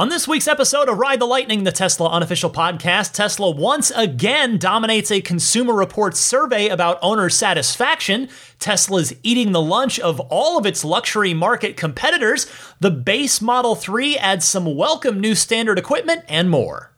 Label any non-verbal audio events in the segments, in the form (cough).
On this week's episode of Ride the Lightning, the Tesla unofficial podcast, Tesla once again dominates a Consumer Reports survey about owner satisfaction. Tesla's eating the lunch of all of its luxury market competitors. The base Model 3 adds some welcome new standard equipment and more.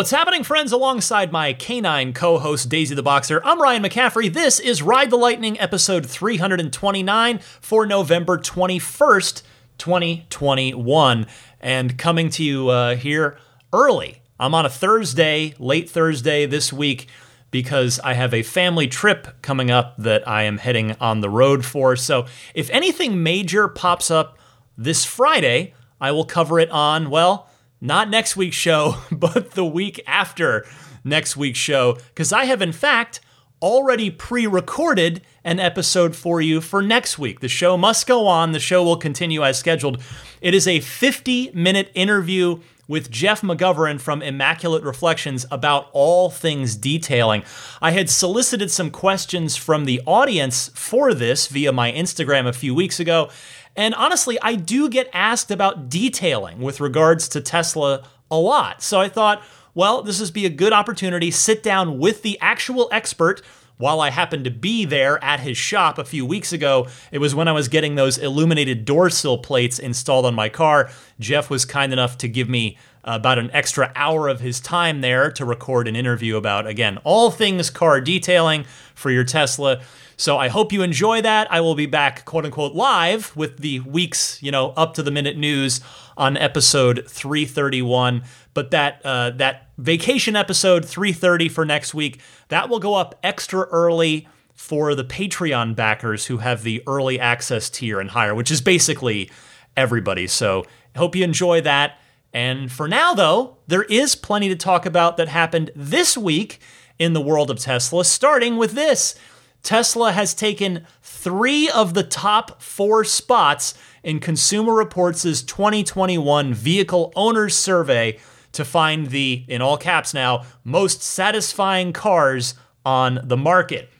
What's happening, friends? Alongside my canine co host, Daisy the Boxer, I'm Ryan McCaffrey. This is Ride the Lightning, episode 329 for November 21st, 2021. And coming to you uh, here early. I'm on a Thursday, late Thursday this week, because I have a family trip coming up that I am heading on the road for. So if anything major pops up this Friday, I will cover it on, well, not next week's show, (laughs) but the week after next week's show, because I have, in fact, already pre recorded an episode for you for next week. The show must go on, the show will continue as scheduled. It is a 50 minute interview with Jeff McGovern from Immaculate Reflections about all things detailing. I had solicited some questions from the audience for this via my Instagram a few weeks ago, and honestly, I do get asked about detailing with regards to Tesla a lot. So I thought, well, this would be a good opportunity. Sit down with the actual expert. While I happened to be there at his shop a few weeks ago, it was when I was getting those illuminated door sill plates installed on my car. Jeff was kind enough to give me about an extra hour of his time there to record an interview about, again, all things car detailing for your Tesla. So I hope you enjoy that. I will be back, quote unquote, live with the week's, you know, up to the minute news on episode 331. But that uh, that vacation episode 330 for next week that will go up extra early for the Patreon backers who have the early access tier and higher, which is basically everybody. So hope you enjoy that. And for now, though, there is plenty to talk about that happened this week in the world of Tesla, starting with this. Tesla has taken three of the top four spots in Consumer Reports' 2021 Vehicle Owners Survey to find the, in all caps now, most satisfying cars on the market.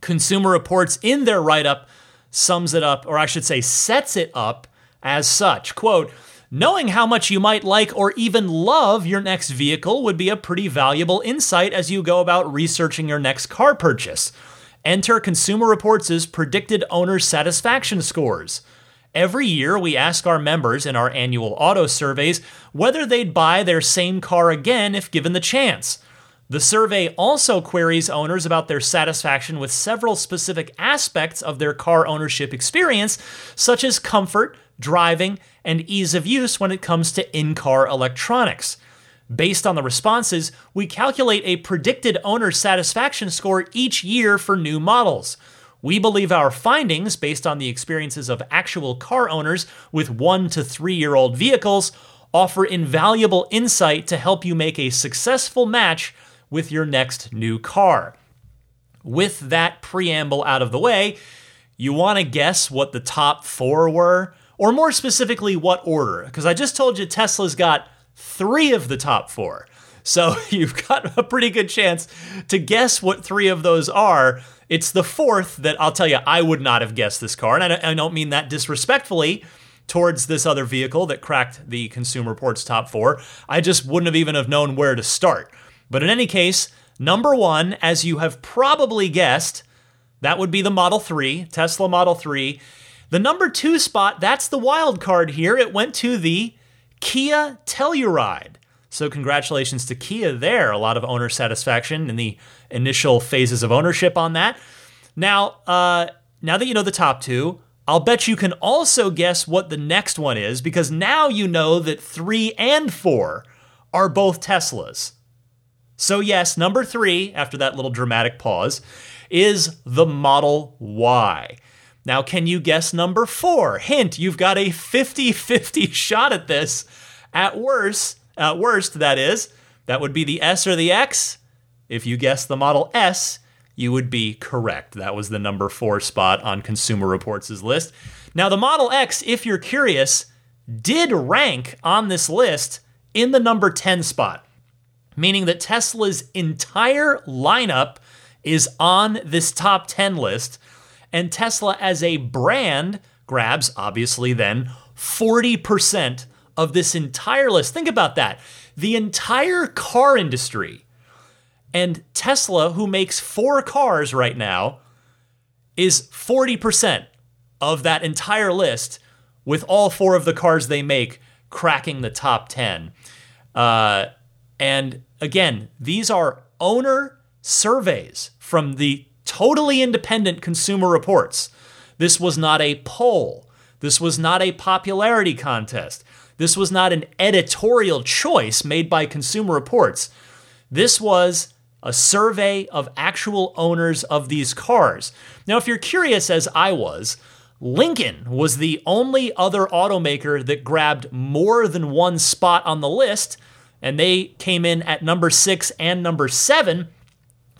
Consumer Reports, in their write up, sums it up, or I should say, sets it up as such. Quote, Knowing how much you might like or even love your next vehicle would be a pretty valuable insight as you go about researching your next car purchase. Enter Consumer Reports' predicted owner satisfaction scores. Every year, we ask our members in our annual auto surveys whether they'd buy their same car again if given the chance. The survey also queries owners about their satisfaction with several specific aspects of their car ownership experience, such as comfort, driving, and ease of use when it comes to in car electronics. Based on the responses, we calculate a predicted owner satisfaction score each year for new models. We believe our findings, based on the experiences of actual car owners with one to three year old vehicles, offer invaluable insight to help you make a successful match with your next new car. With that preamble out of the way, you want to guess what the top four were? Or more specifically, what order? Because I just told you Tesla's got three of the top four. So (laughs) you've got a pretty good chance to guess what three of those are. It's the fourth that I'll tell you, I would not have guessed this car. And I don't mean that disrespectfully towards this other vehicle that cracked the Consumer Reports top four. I just wouldn't have even have known where to start. But in any case, number one, as you have probably guessed, that would be the Model 3, Tesla Model 3. The number two spot, that's the wild card here. It went to the Kia Telluride. So, congratulations to Kia there. A lot of owner satisfaction in the initial phases of ownership on that. Now, uh, now that you know the top two, I'll bet you can also guess what the next one is because now you know that three and four are both Teslas. So, yes, number three, after that little dramatic pause, is the Model Y. Now, can you guess number four? Hint, you've got a 50 50 (laughs) shot at this. At worst, at worst, that is, that would be the S or the X. If you guess the Model S, you would be correct. That was the number four spot on Consumer Reports' list. Now, the Model X, if you're curious, did rank on this list in the number 10 spot, meaning that Tesla's entire lineup is on this top 10 list, and Tesla as a brand grabs, obviously, then 40% of this entire list. Think about that. The entire car industry and Tesla, who makes four cars right now, is 40% of that entire list, with all four of the cars they make cracking the top 10. Uh, and again, these are owner surveys from the totally independent consumer reports. This was not a poll. This was not a popularity contest. This was not an editorial choice made by Consumer Reports. This was a survey of actual owners of these cars. Now, if you're curious, as I was, Lincoln was the only other automaker that grabbed more than one spot on the list, and they came in at number six and number seven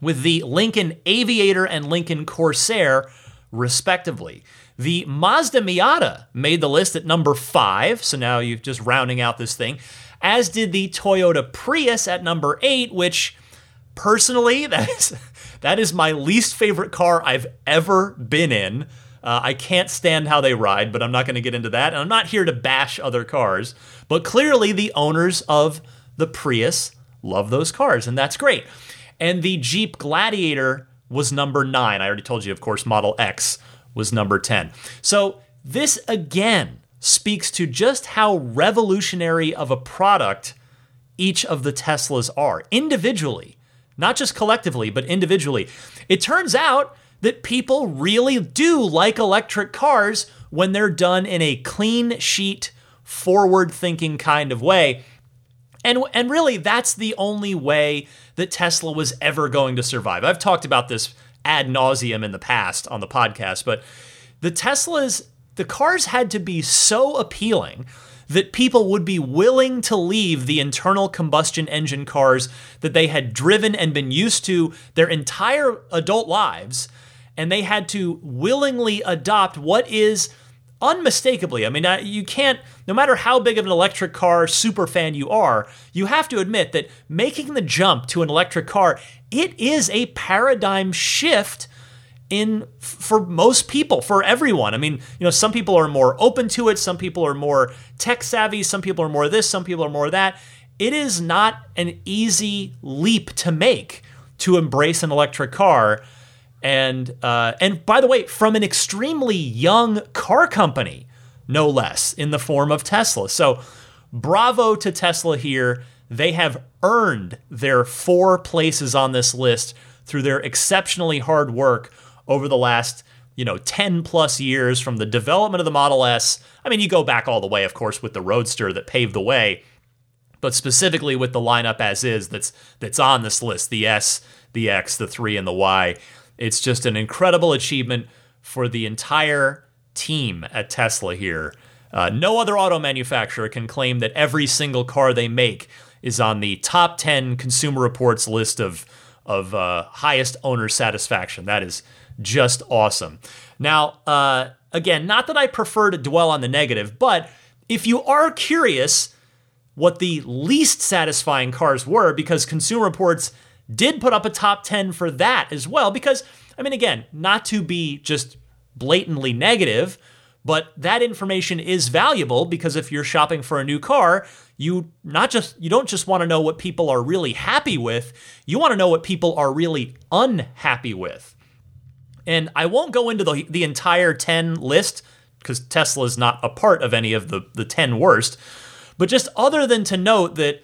with the Lincoln Aviator and Lincoln Corsair, respectively. The Mazda Miata made the list at number five, so now you're just rounding out this thing, as did the Toyota Prius at number eight, which personally, (laughs) that is that is my least favorite car I've ever been in. Uh, I can't stand how they ride, but I'm not going to get into that. And I'm not here to bash other cars, but clearly the owners of the Prius love those cars, and that's great. And the Jeep Gladiator was number nine. I already told you, of course, Model X was number 10. So this again speaks to just how revolutionary of a product each of the Teslas are individually not just collectively, but individually. It turns out that people really do like electric cars when they're done in a clean sheet, forward thinking kind of way. And, and really, that's the only way that Tesla was ever going to survive. I've talked about this ad nauseum in the past on the podcast, but the Teslas, the cars had to be so appealing that people would be willing to leave the internal combustion engine cars that they had driven and been used to their entire adult lives, and they had to willingly adopt what is unmistakably, I mean, you can't, no matter how big of an electric car super fan you are, you have to admit that making the jump to an electric car, it is a paradigm shift in for most people, for everyone. I mean, you know, some people are more open to it, some people are more tech savvy, some people are more this, some people are more that. It is not an easy leap to make to embrace an electric car. And uh, and by the way, from an extremely young car company, no less, in the form of Tesla. So, bravo to Tesla here. They have earned their four places on this list through their exceptionally hard work over the last you know 10 plus years from the development of the Model S. I mean, you go back all the way, of course, with the Roadster that paved the way, but specifically with the lineup as is that's that's on this list: the S, the X, the 3, and the Y. It's just an incredible achievement for the entire team at Tesla here. Uh, no other auto manufacturer can claim that every single car they make is on the top 10 Consumer Reports list of of uh, highest owner satisfaction. That is just awesome. Now, uh, again, not that I prefer to dwell on the negative, but if you are curious what the least satisfying cars were, because Consumer Reports did put up a top 10 for that as well, because, I mean, again, not to be just blatantly negative, but that information is valuable because if you're shopping for a new car, you not just you don't just want to know what people are really happy with, you want to know what people are really unhappy with. And I won't go into the, the entire 10 list because Tesla is not a part of any of the, the 10 worst, but just other than to note that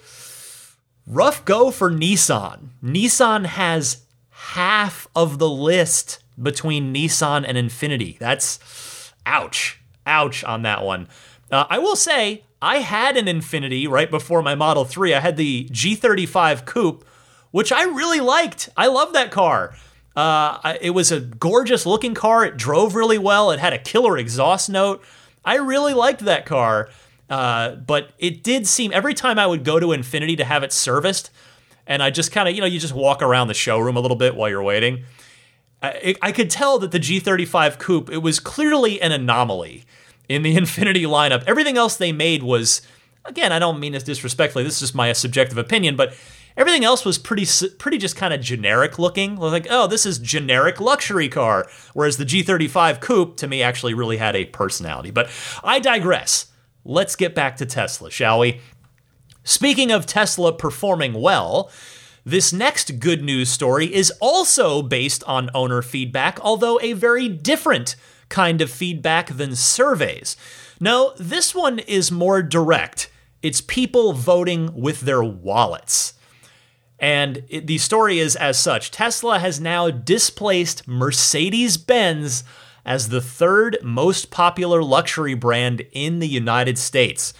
rough go for Nissan. Nissan has half of the list between Nissan and Infiniti. That's ouch, ouch on that one. Uh, I will say, I had an Infiniti right before my Model 3. I had the G35 Coupe, which I really liked. I love that car. Uh, it was a gorgeous looking car. It drove really well. It had a killer exhaust note. I really liked that car. Uh, but it did seem every time I would go to Infiniti to have it serviced, and I just kind of, you know, you just walk around the showroom a little bit while you're waiting. I, I could tell that the G35 Coupe, it was clearly an anomaly in the (laughs) Infiniti lineup. Everything else they made was, again, I don't mean this disrespectfully, this is just my subjective opinion, but everything else was pretty pretty just kind of generic looking. Like, oh, this is generic luxury car. Whereas the G35 Coupe, to me, actually really had a personality. But I digress. Let's get back to Tesla, shall we? Speaking of Tesla performing well, this next good news story is also based on owner feedback, although a very different kind of feedback than surveys. No, this one is more direct. It's people voting with their wallets. And it, the story is as such Tesla has now displaced Mercedes Benz as the third most popular luxury brand in the United States.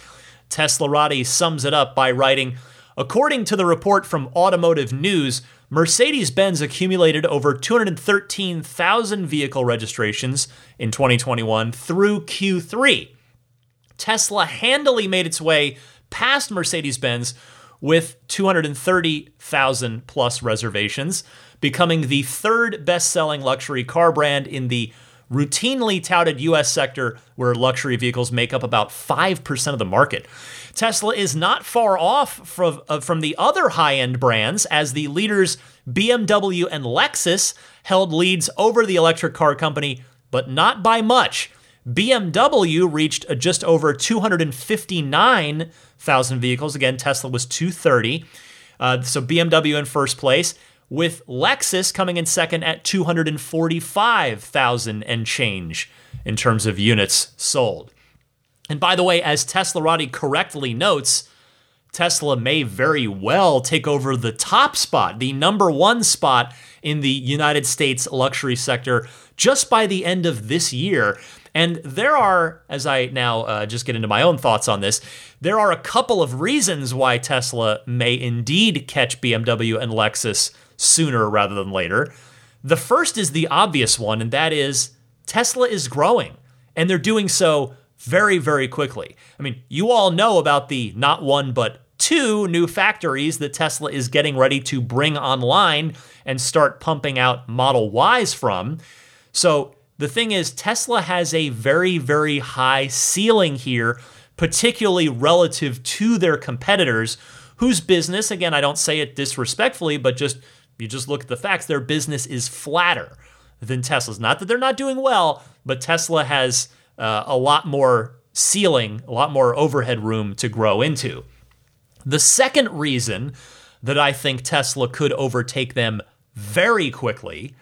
Teslarati sums it up by writing According to the report from Automotive News, Mercedes Benz accumulated over 213,000 vehicle registrations in 2021 through Q3. Tesla handily made its way past Mercedes Benz with 230,000 plus reservations, becoming the third best selling luxury car brand in the routinely touted US sector where luxury vehicles make up about 5% of the market. Tesla is not far off from, uh, from the other high end brands, as the leaders BMW and Lexus held leads over the electric car company, but not by much. BMW reached uh, just over 259,000 vehicles. Again, Tesla was 230. Uh, so BMW in first place with Lexus coming in second at 245,000 and change in terms of units sold. And by the way, as Tesla Teslarati correctly notes, Tesla may very well take over the top spot, the number one spot in the United States luxury sector just by the end of this year. And there are, as I now uh, just get into my own thoughts on this, there are a couple of reasons why Tesla may indeed catch BMW and Lexus sooner rather than later. The first is the obvious one, and that is Tesla is growing, and they're doing so very, very quickly. I mean, you all know about the not one, but two new factories that Tesla is getting ready to bring online and start pumping out Model Ys from. So the thing is, Tesla has a very, very high ceiling here, particularly relative to their competitors, whose business, again, I don't say it disrespectfully, but just you just look at the facts, their business is flatter than Tesla's. Not that they're not doing well, but Tesla has uh, a lot more ceiling, a lot more overhead room to grow into. The second reason that I think Tesla could overtake them very quickly,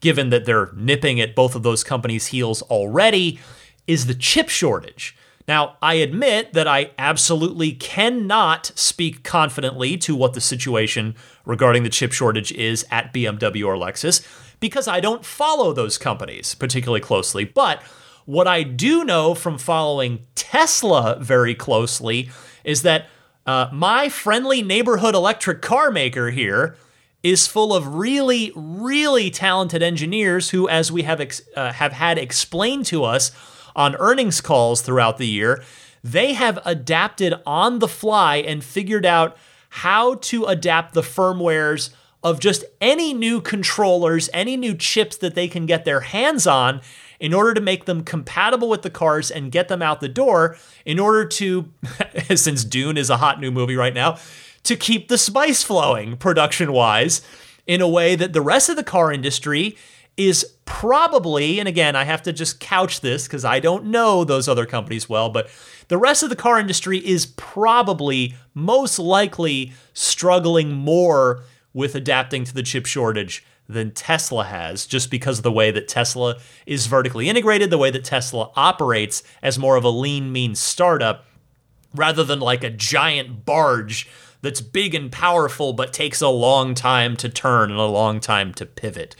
given that they're nipping at both of those companies' heels already, is the chip shortage. Now, I admit that I absolutely cannot speak confidently to what the situation regarding the chip shortage is at BMW or Lexus because I don't follow those companies particularly closely. But what I do know from following Tesla very closely is that uh, my friendly neighborhood electric car maker here is full of really, really talented engineers who, as we have ex- uh, have had explained to us, on earnings calls throughout the year, they have adapted on the fly and figured out how to adapt the firmwares of just any new controllers, any new chips that they can get their hands on in order to make them compatible with the cars and get them out the door in order to, (laughs) since Dune is a hot new movie right now, to keep the spice flowing production wise in a way that the rest of the car industry is probably, and again, I have to just couch this because I don't know those other companies well, but the rest of the car industry is probably most likely struggling more with adapting to the chip shortage than Tesla has, just because of the way that Tesla is vertically integrated, the way that Tesla operates as more of a lean, mean startup rather than like a giant barge that's big and powerful but takes a long time to turn and a long time to pivot.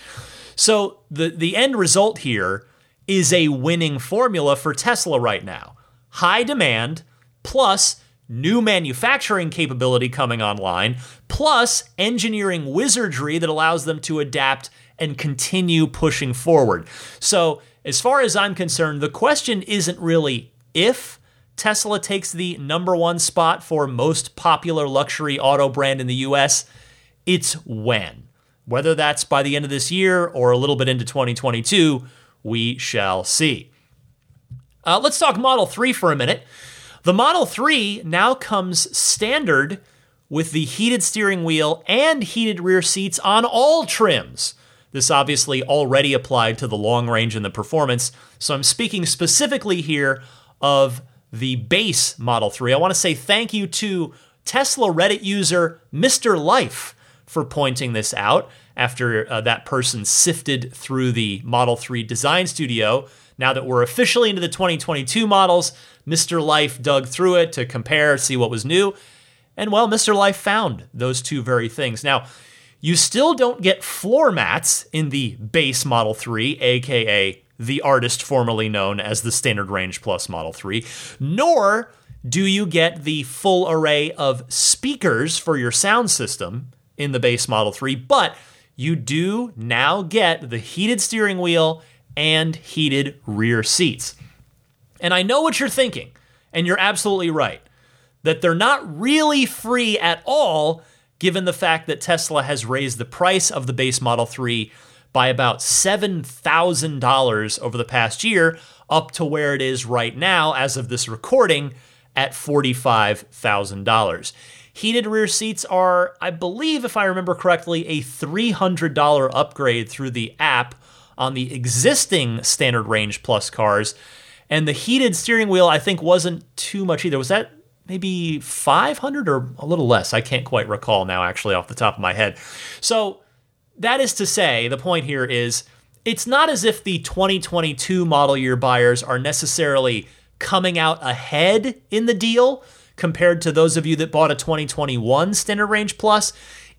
So the the end result here is a winning formula for Tesla right now. High demand plus new manufacturing capability coming online, plus engineering wizardry that allows them to adapt and continue pushing forward. So, as far as I'm concerned, the question isn't really if Tesla takes the number one spot for most popular luxury auto brand in the US, it's when. Whether that's by the end of this year or a little bit into 2022, we shall see. Uh, let's talk Model 3 for a minute. The Model 3 now comes standard with the heated steering wheel and heated rear seats on all trims. This obviously already applied to the long range and the performance, so I'm speaking specifically here of the base Model 3. I want to say thank you to Tesla Reddit user Mr. Life for pointing this out after uh, that person sifted through the Model 3 design studio. Now that we're officially into the 2022 models, Mr. Life dug through it to compare, see what was new. And well, Mr. Life found those two very things. Now, you still don't get floor mats in the base Model 3, aka the artist formerly known as the Standard Range Plus Model 3, nor do you get the full array of speakers for your sound system in the base Model 3, but you do now get the heated steering wheel and heated rear seats. And I know what you're thinking, and you're absolutely right, that they're not really free at all, given the fact that Tesla has raised the price of the base Model 3 by about $7,000 over the past year, up to where it is right now, as of this recording, at $45,000. Heated rear seats are, I believe, if I remember correctly, a $300 upgrade through the app on the existing standard range plus cars. And the heated steering wheel, I think, wasn't too much either. Was that maybe 500 or a little less? I can't quite recall now, actually, off the top of my head. So, that is to say, the point here is it's not as if the 2022 model year buyers are necessarily coming out ahead in the deal compared to those of you that bought a 2021 Standard Range Plus,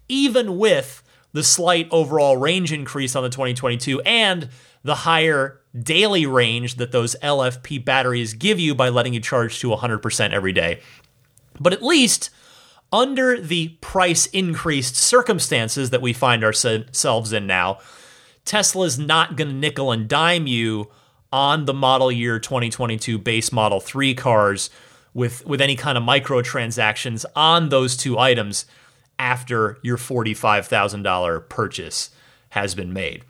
even with the slight overall range increase on the 2022 and the higher daily range that those LFP batteries give you by letting you charge to 100% every day. But at least under the price increased circumstances that we find ourselves in now, Tesla's not going to nickel and dime you on the model year 2022 base model 3 cars with with any kind of microtransactions on those two items after your $45,000 purchase has been made.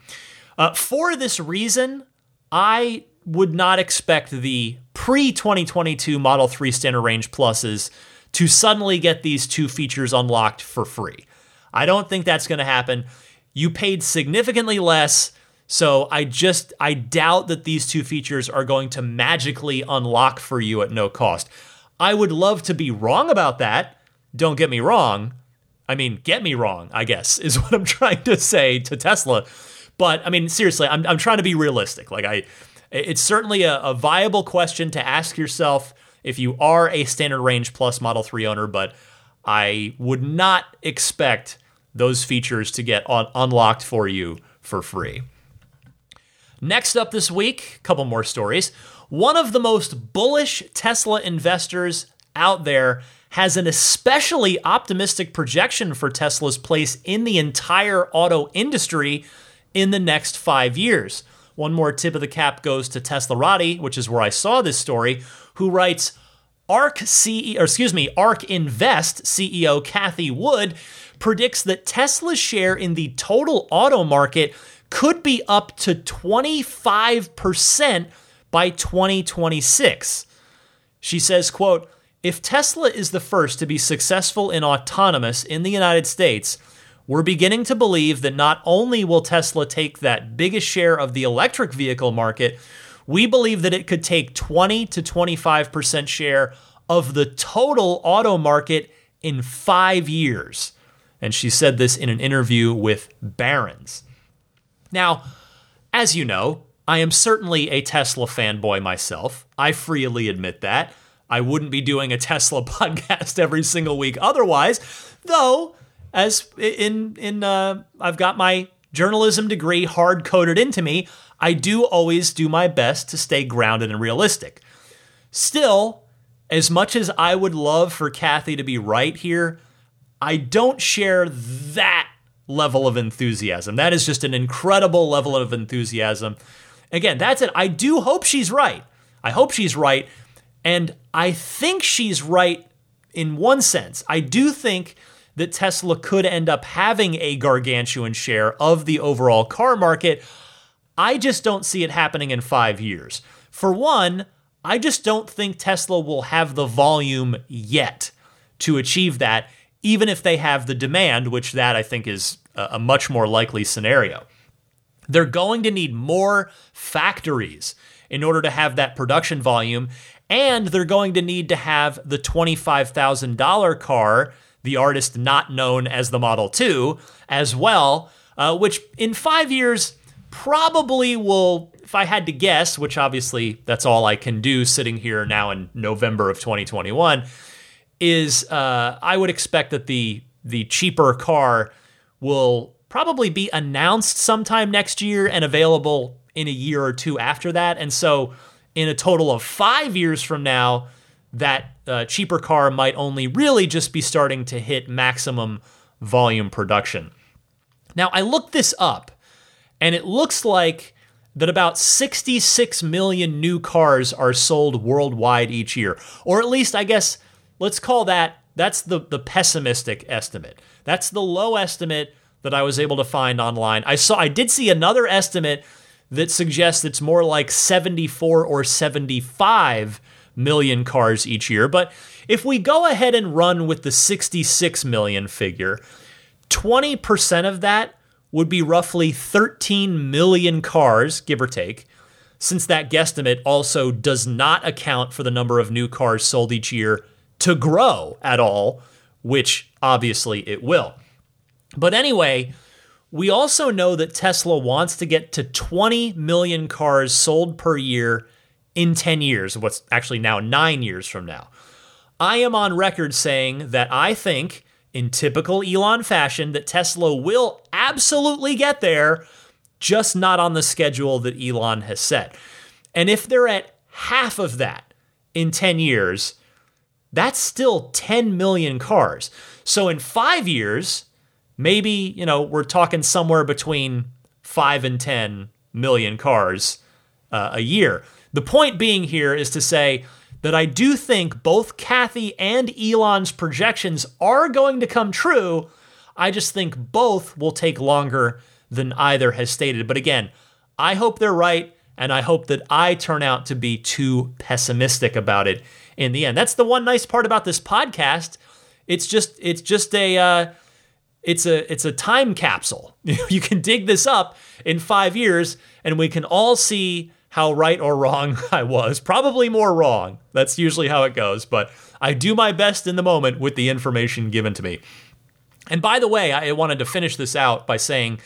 Uh, for this reason, I would not expect the pre 2022 Model 3 Standard Range Pluses to suddenly get these two features unlocked for free. I don't think that's going to happen. You paid significantly less, so I just I doubt that these two features are going to magically unlock for you at no cost. I would love to be wrong about that. Don't get me wrong. I mean, get me wrong, I guess, (laughs) is what I'm trying to say to Tesla. But I mean, seriously, I'm, I'm trying to be realistic. Like, I, it's certainly a, a viable question to ask yourself if you are a standard range plus Model 3 owner, but I would not expect those features to get un- unlocked for you for free. Next up this week, a couple more stories. One of the most bullish Tesla investors out there has an especially optimistic projection for Tesla's place in the entire auto industry in the next five years. One more tip of the cap goes to Teslarati, which is where I saw this story, who writes ARC CEO, excuse me, ARK Invest CEO Cathie Wood predicts that Tesla's share in the total auto market could be up to 25% by 2026. She says, quote, if Tesla is the first to be successful in autonomous in the United States, we're beginning to believe that not only will Tesla take that biggest share of the electric vehicle market, we believe that it could take 20 to 25% share of the total auto market in five years. And she said this in an interview with Barron's. Now, as you know, I am certainly a Tesla fanboy myself. I freely admit that. I wouldn't be doing a Tesla (laughs) podcast every single week otherwise, though as in in uh, I've got my journalism degree hard coded into me, I do always do my best to stay grounded and realistic. Still, as much as I would love for Cathie to be right here, I don't share that level of enthusiasm. That is just an incredible level of enthusiasm. Again, that's it. I do hope she's right. I hope she's right. And I think she's right in one sense. I do think that Tesla could end up having a gargantuan share of the overall car market. I just don't see it happening in five years. For one, I just don't think Tesla will have the volume yet to achieve that, even if they have the demand, which that I think is a much more likely scenario. They're going to need more factories in order to have that production volume, and they're going to need to have the $25,000 car, the artist not known as the Model 2, as well, uh, which in five years probably will, if I had to guess, which obviously that's all I can do sitting here now in November of 2021, is uh, I would expect that the the cheaper car will probably be announced sometime next year and available in a year or two after that. And so, in a total of five years from now, that uh, cheaper car might only really just be starting to hit maximum volume production. Now, I looked this up, and it looks like that about 66 million new cars are sold worldwide each year. Or at least, I guess, let's call that that's the, the pessimistic estimate. That's the low estimate that I was able to find online. I saw I did see another estimate that suggests it's more like 74 or 75 million cars each year. But if we go ahead and run with the 66 million figure, 20% of that would be roughly 13 million cars, give or take, since that guesstimate also does not account for the number of new cars sold each year to grow at all, which obviously it will. But anyway, we also know that Tesla wants to get to 20 million cars sold per year in 10 years, what's actually now nine years from now. I am on record saying that I think, in typical Elon fashion, that Tesla will absolutely get there, just not on the schedule that Elon has set. And if they're at half of that in 10 years, that's still 10 million cars. So in five years, maybe, you know, we're talking somewhere between 5 and 10 million cars uh, a year. The point being here is to say that I do think both Cathie and Elon's projections are going to come true. I just think both will take longer than either has stated. But again, I hope they're right, and I hope that I turn out to be too pessimistic about it in the end. That's the one nice part about this podcast. It's just it's just a uh, it's a it's a time capsule. (laughs) you can dig this up in five years, and we can all see how right or wrong (laughs) I was. Probably more wrong. That's usually how it goes, but I do my best in the moment with the information given to me. And by the way, I wanted to finish this out by saying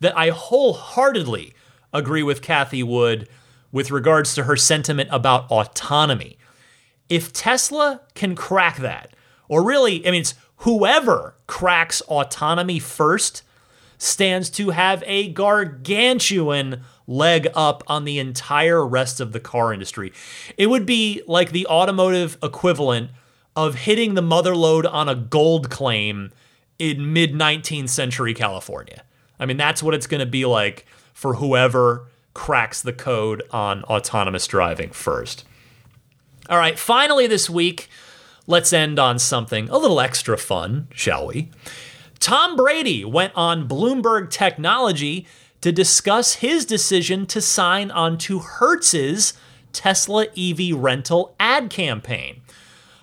that I wholeheartedly agree with Cathie Wood with regards to her sentiment about autonomy. If Tesla can crack that, or really, I mean, it's whoever cracks autonomy first stands to have a gargantuan leg up on the entire rest of the car industry. It would be like the automotive equivalent of hitting the mother lode on a gold claim in mid 19th century California. I mean, that's what it's going to be like for whoever cracks the code on autonomous driving first. All right, finally this week, let's end on something a little extra fun, shall we? Tom Brady went on Bloomberg Technology to discuss his decision to sign on to Hertz's Tesla EV rental ad campaign.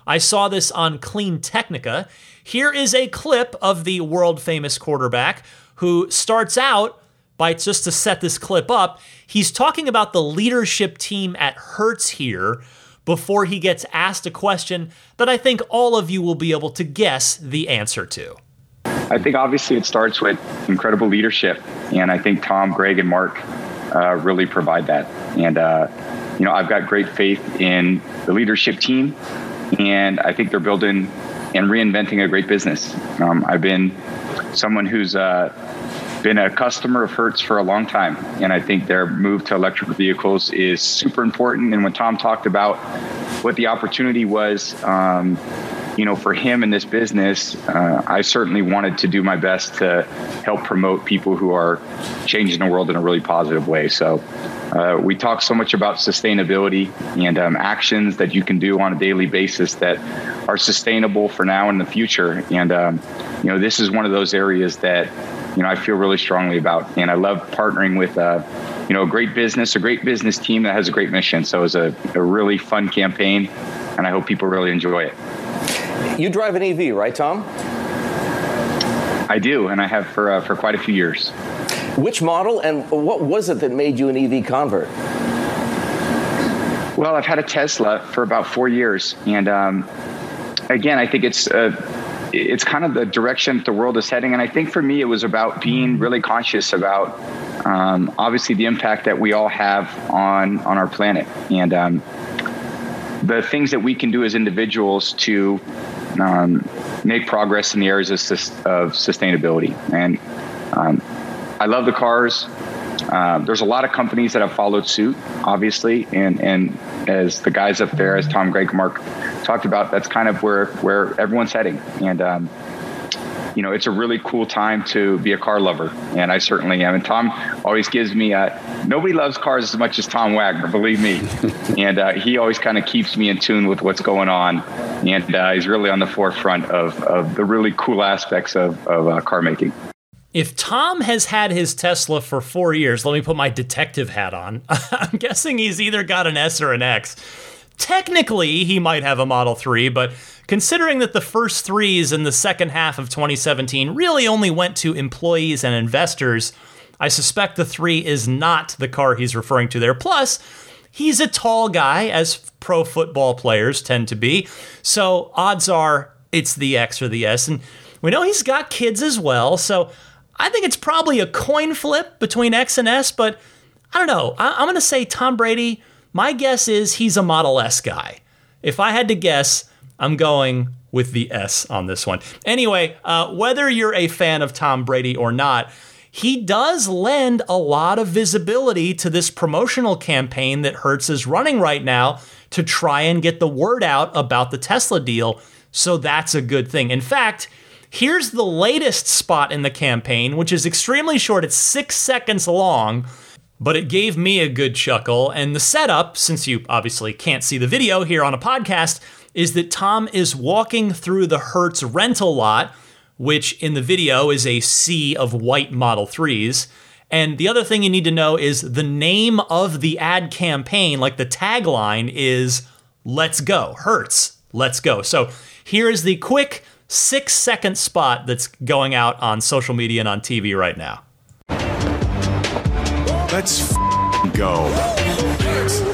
I saw this on Clean Technica. Here is a clip of the world famous quarterback who starts out by just to set this clip up, he's talking about the leadership team at Hertz here before he gets asked a question that I think all of you will be able to guess the answer to. I think obviously it starts with incredible leadership, and I think Tom, Greg, and Mark uh, really provide that. And uh, you know, I've got great faith in the leadership team, and I think they're building and reinventing a great business. Um, I've been someone who's uh, been a customer of Hertz for a long time, and I think their move to electric vehicles is super important. And when Tom talked about what the opportunity was, um, you know, for him in this business, uh, I certainly wanted to do my best to help promote people who are changing the world in a really positive way. So uh, we talk so much about sustainability and um, actions that you can do on a daily basis that are sustainable for now and the future. And um, you know, this is one of those areas that you know I feel really strongly about, and I love partnering with. Uh, you know, a great business, a great business team that has a great mission. So it was a, a really fun campaign, and I hope people really enjoy it. You drive an EV, right, Tom? I do, and I have for uh, for quite a few years. Which model and what was it that made you an EV convert? Well, I've had a Tesla for about four years, and um, again, I think it's uh, it's kind of the direction that the world is heading. And I think for me, it was about being really conscious about um, obviously the impact that we all have on on our planet, and um, the things that we can do as individuals to um, make progress in the areas of, of sustainability. And um, I love the cars. Uh, there's a lot of companies that have followed suit, obviously, and and as the guys up there, as Tom, Greg, Mark talked about, that's kind of where where everyone's heading, and um, you know, it's a really cool time to be a car lover, and I certainly am. And Tom always gives me a, nobody loves cars as much as Tom Wagner, believe me, (laughs) and uh, he always kind of keeps me in tune with what's going on, and uh, he's really on the forefront of, of the really cool aspects of, of uh, car making. If Tom has had his Tesla for four years, let me put my detective hat on. (laughs) I'm guessing he's either got an S or an X. Technically, he might have a Model 3, but considering that the first threes in the second half of 2017 really only went to employees and investors, I suspect the 3 is not the car he's referring to there. Plus, he's a tall guy, as pro football players tend to be, so odds are it's the X or the S. And we know he's got kids as well, so I think it's probably a coin flip between X and S, but I don't know. I- am going to say Tom Brady. My guess is he's a Model S guy. If I had to guess, I'm going with the S on this one. Anyway, uh, whether you're a fan of Tom Brady or not, he does lend a lot of visibility to this promotional campaign that Hertz is running right now to try and get the word out about the Tesla deal. So that's a good thing. In fact, Here's the latest spot in the campaign, which is extremely short. It's six seconds long, but it gave me a good chuckle. And the setup, since you obviously can't see the video here on a podcast, is that Tom is walking through the Hertz rental lot, which in the video is a sea of white Model 3s. And the other thing you need to know is the name of the ad campaign, like the tagline, is Let's Go, Hertz, Let's Go. So here is the quick six second spot that's going out on social media and on TV right now. Let's f- go.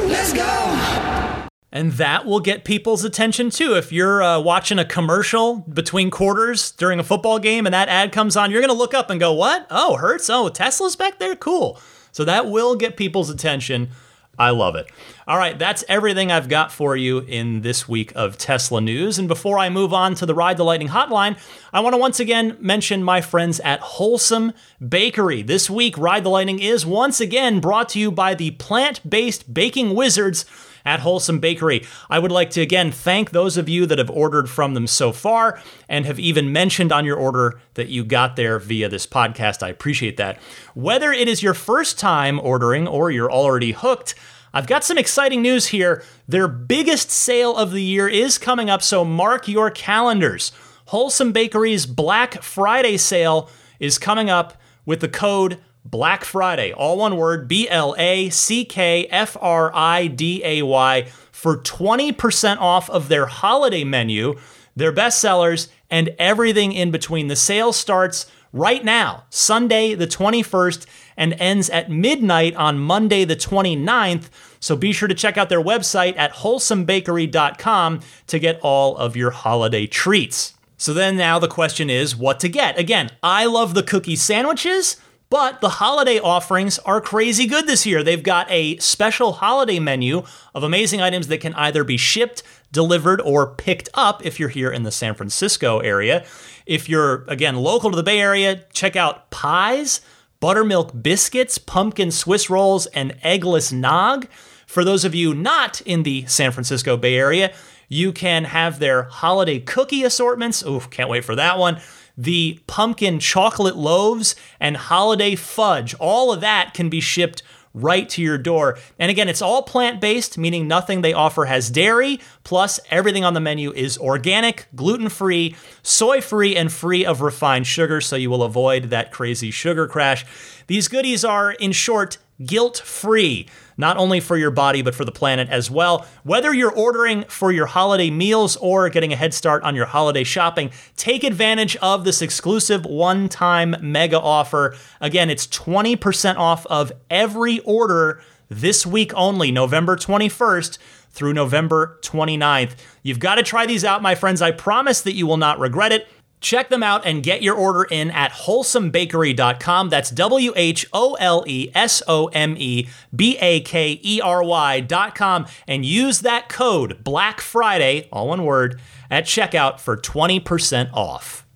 Let's go. And that will get people's attention too. If you're uh, watching a commercial between quarters during a football game and that ad comes on, you're going to look up and go, What? Oh, Hertz? Oh, Tesla's back there? Cool. So that will get people's attention. I love it. All right, that's everything I've got for you in this week of Tesla news. And before I move on to the Ride the Lightning hotline, I want to once again mention my friends at Wholesome Bakery. This week, Ride the Lightning is once again brought to you by the plant based baking wizards at Wholesome Bakery. I would like to again thank those of you that have ordered from them so far and have even mentioned on your order that you got there via this podcast. I appreciate that. Whether it is your first time ordering or you're already hooked, I've got some exciting news here. Their biggest sale of the year is coming up, so mark your calendars. Wholesome Bakery's Black Friday sale is coming up with the code Black Friday, all one word, B L A C K F R I D A Y, for 20% off of their holiday menu, their best sellers, and everything in between. The sale starts right now, Sunday the 21st, and ends at midnight on Monday the 29th. So be sure to check out their website at wholesomebakery.com to get all of your holiday treats. So then now the question is what to get. Again, I love the cookie sandwiches. But the holiday offerings are crazy good this year. They've got a special holiday menu of amazing items that can either be shipped, delivered, or picked up if you're here in the San Francisco area. If you're, again, local to the Bay Area, check out pies, buttermilk biscuits, pumpkin Swiss rolls, and eggless nog. For those of you not in the San Francisco Bay Area, You can have their holiday cookie assortments. Ooh, can't wait for that one. The pumpkin chocolate loaves and holiday fudge. All of that can be shipped right to your door. And again, it's all plant based, meaning nothing they offer has dairy, plus everything on the menu is organic, gluten free, soy free, and free of refined sugar, so you will avoid that crazy sugar crash. These goodies are, in short, guilt free not only for your body, but for the planet as well. Whether you're ordering for your holiday meals or getting a head start on your holiday shopping, take advantage of this exclusive one time mega offer. Again, it's 20% off of every order this week only, November 21st through November 29th. You've got to try these out, my friends. I promise that you will not regret it. Check them out and get your order in at wholesomebakery.com. That's W H O L E S O M E B A K E R Y.com and use that code Black Friday, all one word, at checkout for 20% off.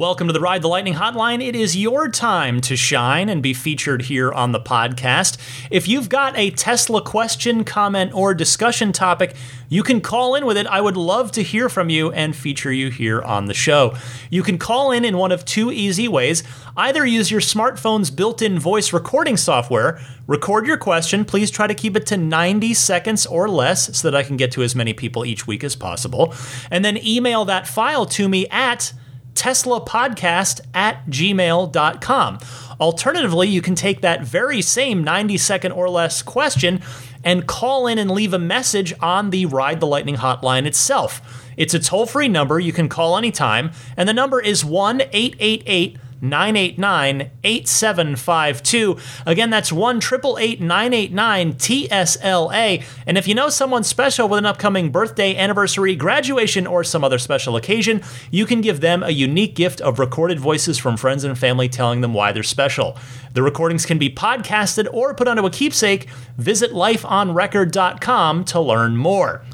Welcome to the Ride the Lightning Hotline. It is your time to shine and be featured here on the podcast. If you've got a Tesla question, comment, or discussion topic, you can call in with it. I would love to hear from you and feature you here on the show. You can call in in one of two easy ways. Either use your smartphone's built in voice recording software, record your question. Please try to keep it to 90 seconds or less so that I can get to as many people each week as possible. And then email that file to me at teslapodcast at gmail.com. Alternatively, you can take that very same 90 second or less question and call in and leave a message on the Ride the Lightning hotline itself. It's a toll free number you can call anytime, and the number is 1 888 989 8752. Again, that's 1 989 TSLA. And if you know someone special with an upcoming birthday, anniversary, graduation, or some other special occasion, you can give them a unique gift of recorded voices from friends and family telling them why they're special. The recordings can be podcasted or put onto a keepsake. Visit lifeonrecord.com to learn more.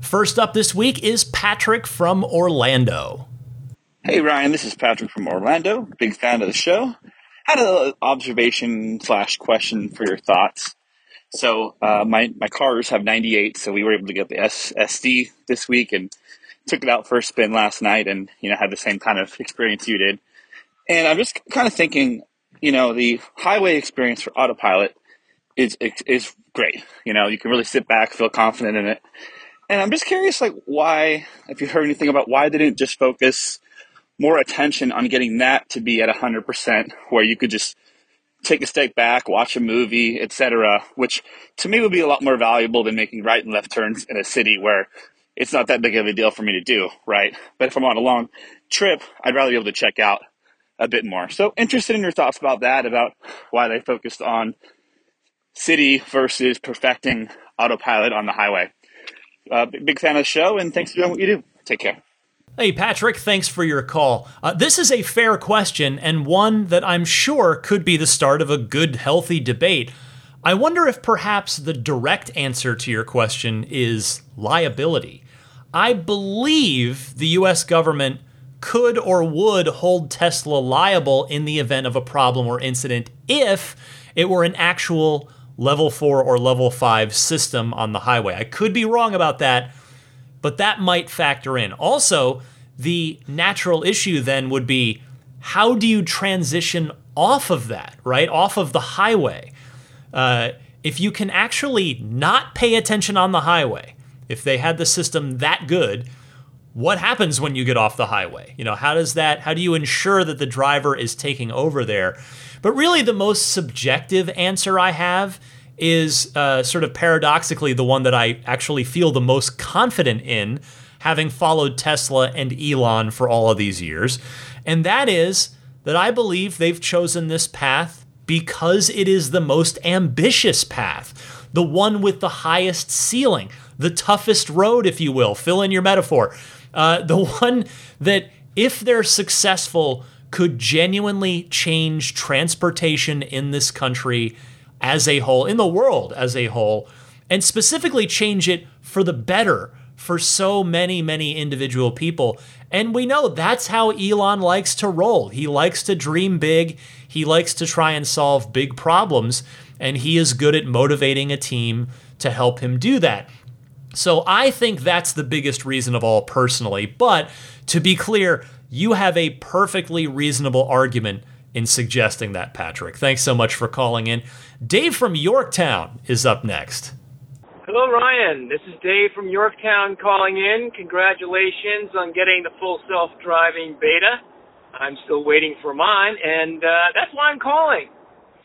First up this week is Patrick from Orlando. Hey Ryan, this is Patrick from Orlando. Big fan of the show. Had an observation slash question for your thoughts. So uh, my my cars have 98, so we were able to get the FSD this week and took it out for a spin last night, and you know had the same kind of experience you did. And I'm just kind of thinking, you know, the highway experience for autopilot is is great. You know, you can really sit back, feel confident in it. And I'm just curious, like, why? If you heard anything about why they didn't just focus more attention on getting that to be at 100% where you could just take a step back, watch a movie, etc., which to me would be a lot more valuable than making right and left turns in a city where it's not that big of a deal for me to do, right? But if I'm on a long trip, I'd rather be able to check out a bit more. So interested in your thoughts about that, about why they focused on city versus perfecting autopilot on the highway. Uh, big fan of the show, and thanks for doing what you do. Take care. Hey, Patrick, thanks for your call. Uh, this is a fair question and one that I'm sure could be the start of a good, healthy debate. I wonder if perhaps the direct answer to your question is liability. I believe the US government could or would hold Tesla liable in the event of a problem or incident if it were an actual level 4 or level 5 system on the highway. I could be wrong about that, but that might factor in. Also, the natural issue then would be how do you transition off of that, right? Off of the highway. Uh, if you can actually not pay attention on the highway, if they had the system that good, what happens when you get off the highway? You know, how does that, how do you ensure that the driver is taking over there? But really, the most subjective answer I have is uh, sort of paradoxically the one that I actually feel the most confident in, having followed Tesla and Elon for all of these years. And that is that I believe they've chosen this path because it is the most ambitious path, the one with the highest ceiling, the toughest road, if you will. Fill in your metaphor. Uh, the (laughs) one that, if they're successful, could genuinely change transportation in this country as a whole, in the world as a whole, and specifically change it for the better for so many, many individual people. And we know that's how Elon likes to roll. He likes to dream big, he likes to try and solve big problems, and he is good at motivating a team to help him do that. So I think that's the biggest reason of all personally. But to be clear, you have a perfectly reasonable argument in suggesting that, Patrick. Thanks so much for calling in. Dave from Yorktown is up next. Hello, Ryan. This is Dave from Yorktown calling in. Congratulations on getting the full self driving beta. I'm still waiting for mine, and uh, that's why I'm calling.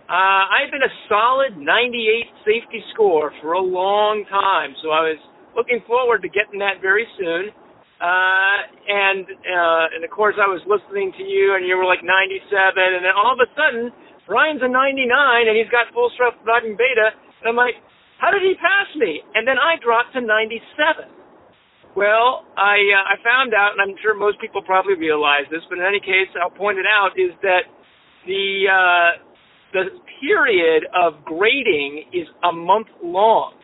Uh, I've been a solid 98 safety score for a long time, so I was looking forward to getting that very soon. Uh, and uh, and of course, I was listening to you, and you were like 97, and then all of a sudden, Ryan's a 99, and he's got full self-driving beta, and I'm like, how did he pass me? And then I dropped to 97. Well, I uh, I found out, and I'm sure most people probably realize this, but in any case, I'll point it out is that the uh, the period of grading is a month long.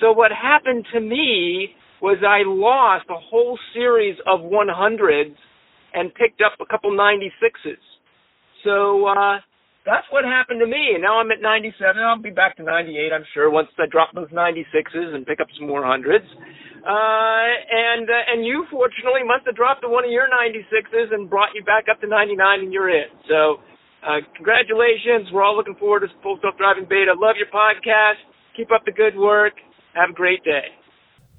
So what happened to me was I lost a whole series of 100s and picked up a couple 96s. So uh, that's what happened to me. And now I'm at 97. I'll be back to 98, I'm sure, once I drop those 96s and pick up some more hundreds. Uh, and uh, and you fortunately must have dropped one of your 96s and brought you back up to 99, and you're in. So uh, congratulations. We're all looking forward to Full Self Driving Beta. Love your podcast. Keep up the good work. Have a great day.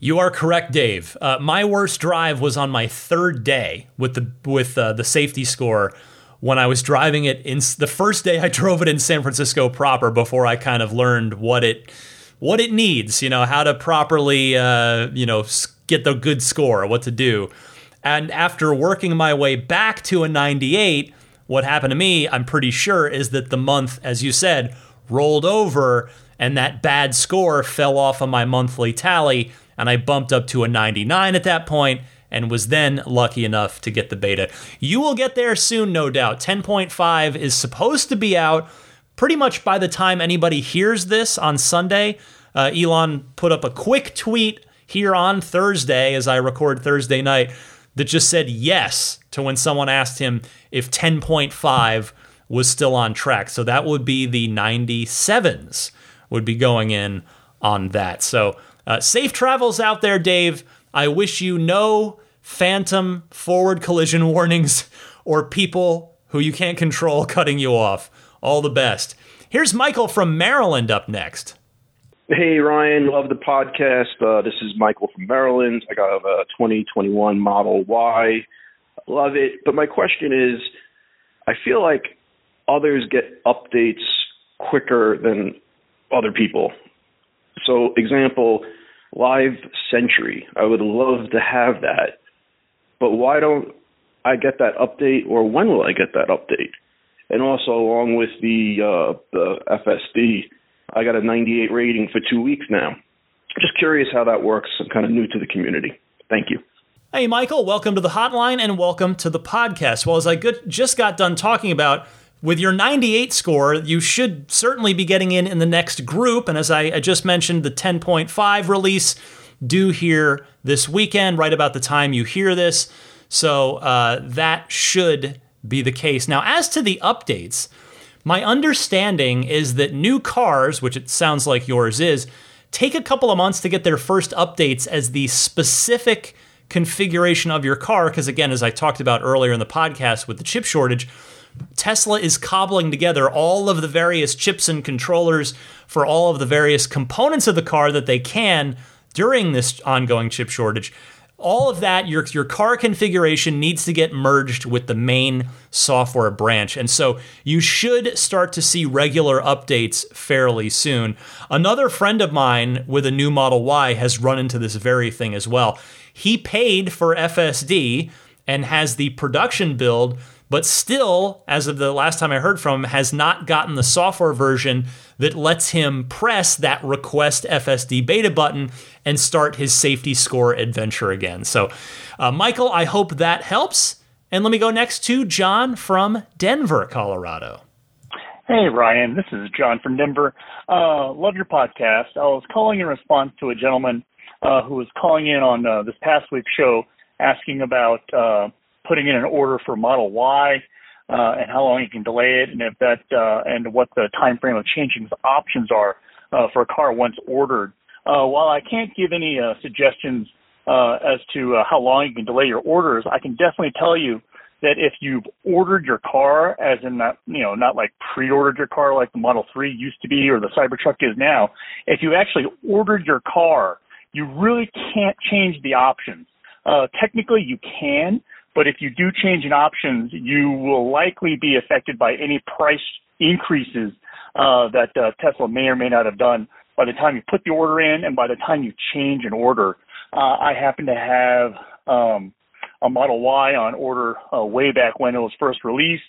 You are correct, Dave. Uh, my worst drive was on my third day with the with uh, the safety score when I was driving it in the first day I (laughs) drove it in San Francisco proper before I kind of learned what it what it needs, you know, how to properly uh, you know get the good score, what to do. And after working my way back to a 98, what happened to me, I'm pretty sure, is that the month, as you said, rolled over and that bad score fell off of my monthly tally, and I bumped up to a 99 at that point and was then lucky enough to get the beta. You will get there soon, no doubt. 10.5 is supposed to be out pretty much by the time anybody hears this on Sunday. Uh, Elon put up a quick tweet here on Thursday as I record Thursday night that just said yes to when someone asked him if 10.5 was still on track. So that would be the 97s would be going in on that. So uh, safe travels out there, Dave. I wish you no phantom forward collision (laughs) warnings or people who you can't control (laughs) cutting you off. All the best. Here's Michael from Maryland up next. Hey Ryan, love the podcast. Uh, this is Michael from Maryland. I got a 2021 Model Y. Love it. But my question is I feel like others get updates quicker than other people. So, example, Live Sentry. I would love to have that, but why don't I get that update, or when will I get that update? And also, along with the uh, the FSD, I got a 98 rating for two weeks now. Just curious how that works. I'm kind of new to the community. Thank you. Hey, Michael, welcome to the hotline and welcome to the podcast. Well, as I just got done talking about, with your 98 score, you should certainly be getting in in the next group. And as I, just mentioned, the 10.5 release due here this weekend, right about the time you hear this. So uh, that should be the case. Now, as to the updates, my understanding is that new cars, which it sounds like yours is, take a couple of months to get their first updates as the specific configuration of your car. Because, again, as I talked about earlier in the podcast with the chip shortage, Tesla is cobbling together all of the various chips and controllers for all of the various components of the car that they can during this ongoing chip shortage. All of that, your, your car configuration needs to get merged with the main software branch. And so you should start to see regular updates fairly soon. Another friend of mine with a new Model Y has run into this very thing as well. He paid for FSD and has the production build but still, as of the last time I heard from him, has not gotten the software version that lets him press that request FSD beta button and start his safety score adventure again. So, uh, Michael, I hope that helps. And let me go next to John from Denver, Colorado. Hey, Ryan. This is John from Denver. Uh, love your podcast. I was calling in response to a gentleman uh, who was calling in on uh, this past week's show asking about uh, putting in an order for Model Y uh, and how long you can delay it, and if that uh, and what the time frame of changing the options are uh, for a car once ordered. Uh, while I can't give any uh, suggestions uh, as to uh, how long you can delay your orders, I can definitely tell you that if you've ordered your car, as in not, you know, not like pre-ordered your car like the Model 3 used to be or the Cybertruck is now, if you actually ordered your car, you really can't change the options. Uh, technically you can, but if you do change in options, you will likely be affected by any price increases uh, that uh, Tesla may or may not have done by the time you put the order in and by the time you change an order. Uh, I happen to have um, a Model Y on order uh, way back when it was first released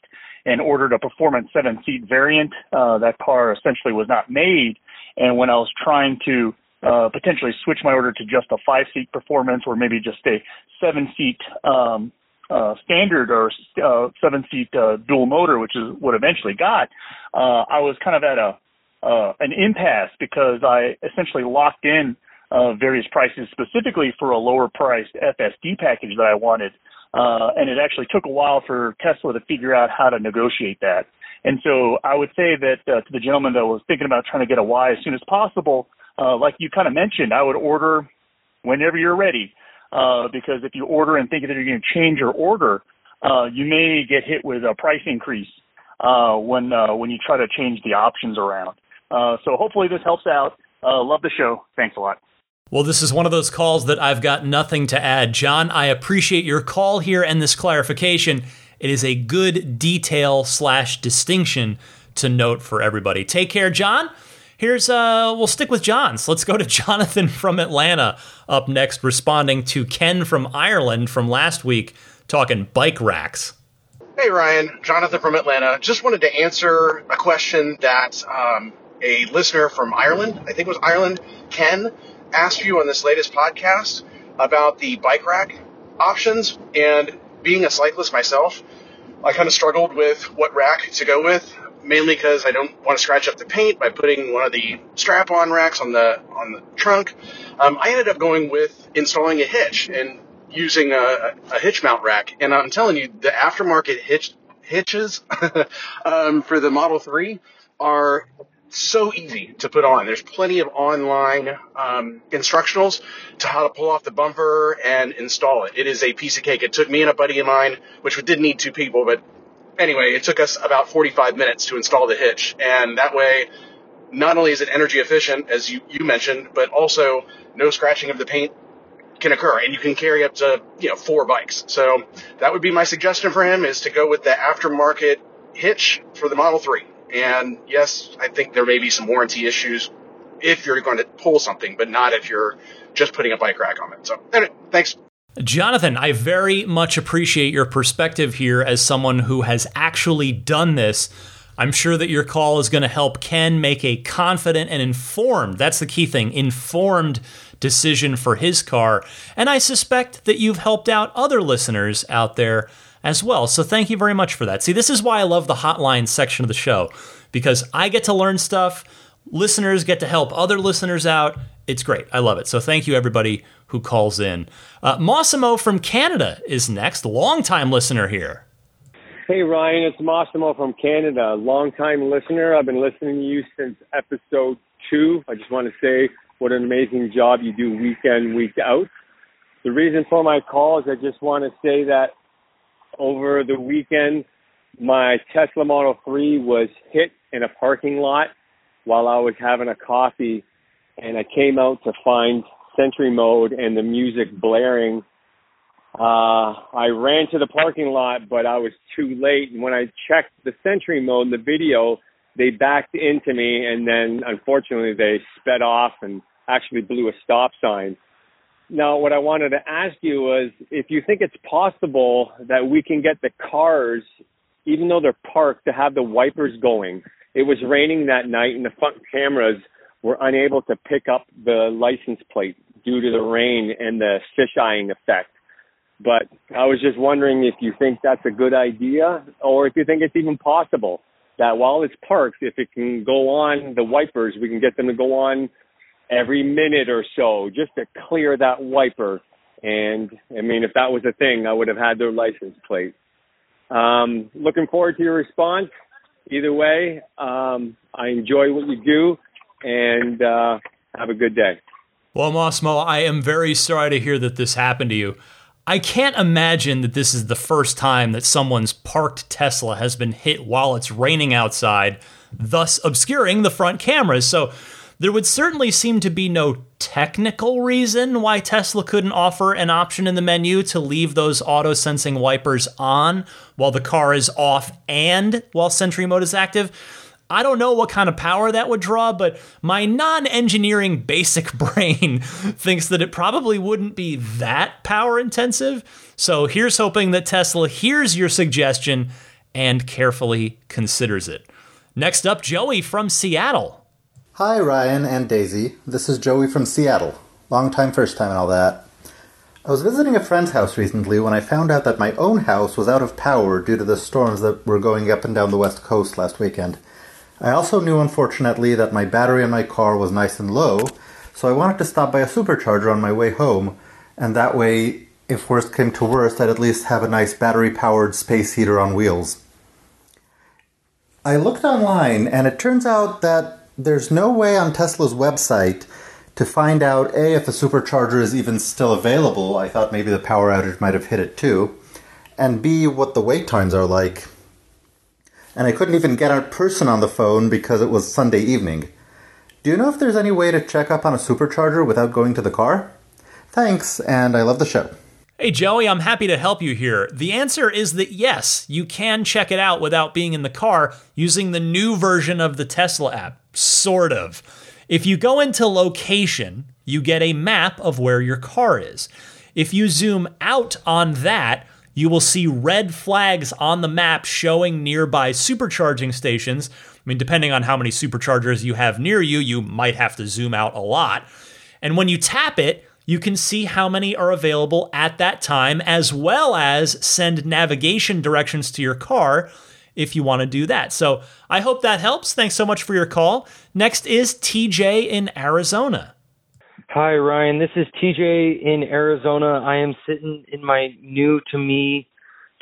and ordered a performance seven seat variant. Uh, that car essentially was not made. And when I was trying to uh, potentially switch my order to just a five seat performance or maybe just a seven seat um, uh, standard or uh, seven seat uh, dual motor, which is what eventually got, uh, I was kind of at a uh, an impasse because I essentially locked in uh, various prices specifically for a lower priced FSD package that I wanted. Uh, and it actually took a while for Tesla to figure out how to negotiate that. And so I would say that uh, to the gentleman that was thinking about trying to get a Y as soon as possible, uh, like you kind of mentioned, I would order whenever you're ready. Uh, because if you order and think that you're going to change your order, uh, you may get hit with a price increase uh, when uh, when you try to change the options around. Uh, so hopefully this helps out. Uh, love the show. Thanks a lot. Well, this is one of those calls that I've got nothing to add. John, I appreciate your call here and this clarification. It is a good detail slash distinction to note for everybody. Take care, John. Here's uh we'll stick with John's. Let's go to (laughs) Jonathan from Atlanta up next, responding to Ken from Ireland from last week, talking bike racks. Hey Ryan, Jonathan from Atlanta. Just wanted to answer a question that um, a listener from Ireland, I think it was Ireland, Ken, asked you on this latest podcast about the bike rack options. And being a cyclist myself, I kind of struggled with what rack to go with, mainly because I don't want to scratch up the paint by putting one of the strap-on racks on the on the trunk. Um, I ended up going with installing a hitch and using a, a hitch mount rack. And I'm telling you, the aftermarket hitch hitches (laughs) um, for the Model 3 are so easy to put on. There's plenty of online um, instructionals to how to pull off the bumper and install it. It is a piece of cake. It took me and a buddy of mine, which we did need two people, but anyway, it took us about 45 minutes to install the hitch. And that way, not only is it energy efficient, as you, you mentioned, but also no scratching of the paint can occur and you can carry up to, you know, four bikes. So that would be my suggestion for him is to go with the aftermarket hitch for the Model 3. And yes, I think there may be some warranty issues if you're going to pull something, but not if you're just putting a bike rack on it. So, anyway, thanks. Jonathan, I very much appreciate your perspective here as someone who has actually done this. I'm sure that your call is going to help Ken make a confident and informed, that's the key thing, informed decision for his car. And I suspect that you've helped out other listeners out there as well. So thank you very much for that. See, this is why I love the hotline section of the show because I get to learn stuff, listeners get to help other listeners out. It's great. I love it. So thank you, everybody who calls in. Uh, Massimo from Canada is next, longtime listener here. Hey, Ryan, it's Massimo from Canada, longtime listener. I've been listening to you since episode two. I just want to say what an amazing job you do week in, week out. The reason for my call is I just want to say that over the weekend, my Tesla Model 3 was hit in a parking lot while I was having a coffee, and I came out to find Sentry mode and the music blaring. Uh, I ran to the parking lot, but I was too late. And when I checked the Sentry mode the video, they backed into me, and then unfortunately they sped off and actually blew a stop sign. Now, what I wanted to ask you was if you think it's possible that we can get the cars, even though they're parked, to have the wipers going. It was raining that night, and the front cameras were unable to pick up the license plate due to the rain and the fisheying effect. But I was just wondering if you think that's a good idea, or if you think it's even possible that while it's parked, if it can go on the wipers, we can get them to go on every minute or so just to clear that wiper. And I mean, if that was a thing, I would have had their license plate. Um, looking forward to your response. Either way, um, I enjoy what you do, and uh, have a good day. Well, Massimo, I am very sorry to hear that this happened to you. I can't imagine that this is the first time that someone's parked Tesla has been hit while it's raining outside, thus obscuring the front cameras. So there would certainly seem to be no technical reason why Tesla couldn't offer an option in the menu to leave those auto sensing wipers on while the car is off and while Sentry mode is active. I don't know what kind of power that would draw, but my non engineering basic (laughs) brain thinks that it probably wouldn't be that power intensive. So here's hoping that Tesla hears your suggestion and carefully considers it. Next up, Joey from Seattle. Hi, Ryan and Daisy. This is Joey from Seattle. Long time, first time, and all that. I was visiting a friend's house recently when I found out that my own house was out of power due to the storms that were going up and down the west coast last weekend. I also knew, unfortunately, that my battery in my car was nice and low, so I wanted to stop by a supercharger on my way home, and that way, if worst came to worst, I'd at least have a nice battery powered space heater on wheels. I looked online, and it turns out that there's no way on Tesla's website to find out A, if a supercharger is even still available. I thought maybe the power outage might have hit it too. And B, what the wait times are like. And I couldn't even get a person on the phone because it was Sunday evening. Do you know if there's any way to check up on a supercharger without going to the car? Thanks, and I love the show. Hey, Joey, I'm happy to help you here. The answer is that yes, you can check it out without being in the car using the new version of the Tesla app. Sort of. If you go into location, you get a map of where your car is. If you zoom out on that, you will see red flags on the map showing nearby supercharging stations. I mean, depending on how many superchargers you have near you, you might have to zoom out a lot. And when you tap it, you can see how many are available at that time, as well as send navigation directions to your car if you want to do that. So I hope that helps. Thanks so much for your call. Next is TJ in Arizona. Hi, Ryan. This is TJ in Arizona. I am sitting in my new to me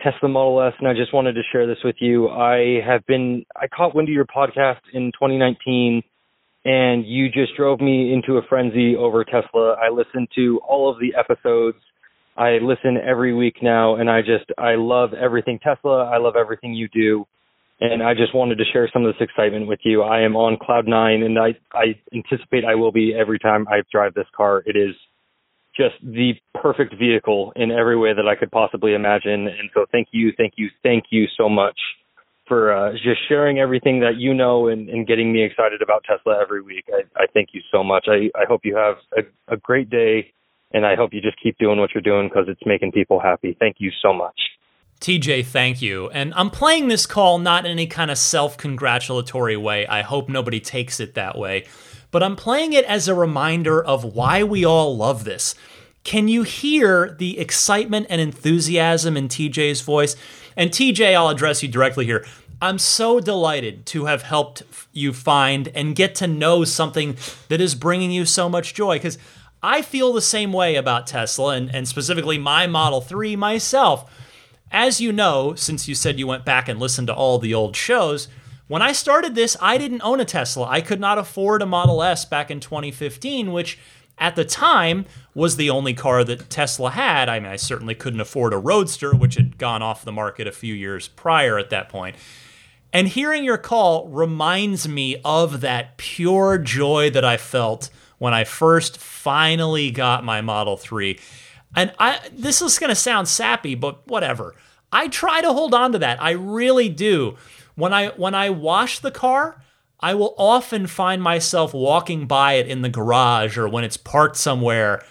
Tesla Model S, and I just wanted to share this with you. I have been, I caught wind of your podcast in 2019 and you just drove me into a frenzy over Tesla. I listened to all of the episodes. I listen every week now, and I just I love everything Tesla. I love everything you do, and I just wanted to share some of this excitement with you. I am on cloud nine, and I I anticipate I will be every time I drive this car. It is just the perfect vehicle in every way that I could possibly imagine. And so, thank you, thank you, thank you so much for uh, just sharing everything that you know and, and, getting me excited about Tesla every week. I, I thank you so much. I, I hope you have a, a great day, and I hope you just keep doing what you're doing because it's making people happy. Thank you so much. TJ, thank you. And I'm playing this call not in any kind of self congratulatory way. I hope nobody takes it that way. But I'm playing it as a reminder of why we all love this. Can you hear the excitement and enthusiasm in TJ's voice? And TJ, I'll address you directly here. I'm so delighted to have helped you find and get to know something that is bringing you so much joy because I feel the same way about Tesla and, and specifically my Model 3 myself. As you know, since you said you went back and listened to all the old shows, when I started this, I didn't own a Tesla. I could not afford a Model S back in 2015, which at the time was the only car that Tesla had. I mean, I certainly couldn't afford a Roadster, which had gone off the market a few years prior at that point. And hearing your call reminds me of that pure joy that I felt when I first finally got my Model 3. And I this is going to sound sappy, but whatever. I try to hold on to that. I really do. When I when I wash the car, I will often find myself walking by it in the garage or when it's parked somewhere.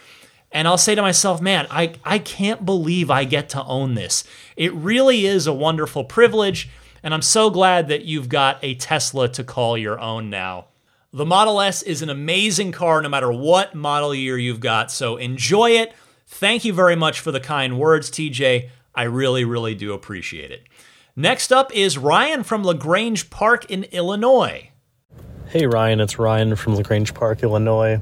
And I'll say to myself, man, I, I can't believe I get to own this. It really is a wonderful privilege. And I'm so glad that you've got a Tesla to call your own now. The Model S is an amazing car no matter what model year you've got. So enjoy it. Thank you very much for the kind words, TJ. I really, really do appreciate it. Next up is Ryan from La Grange Park in Illinois. Hey Ryan, it's Ryan from La Grange Park, Illinois.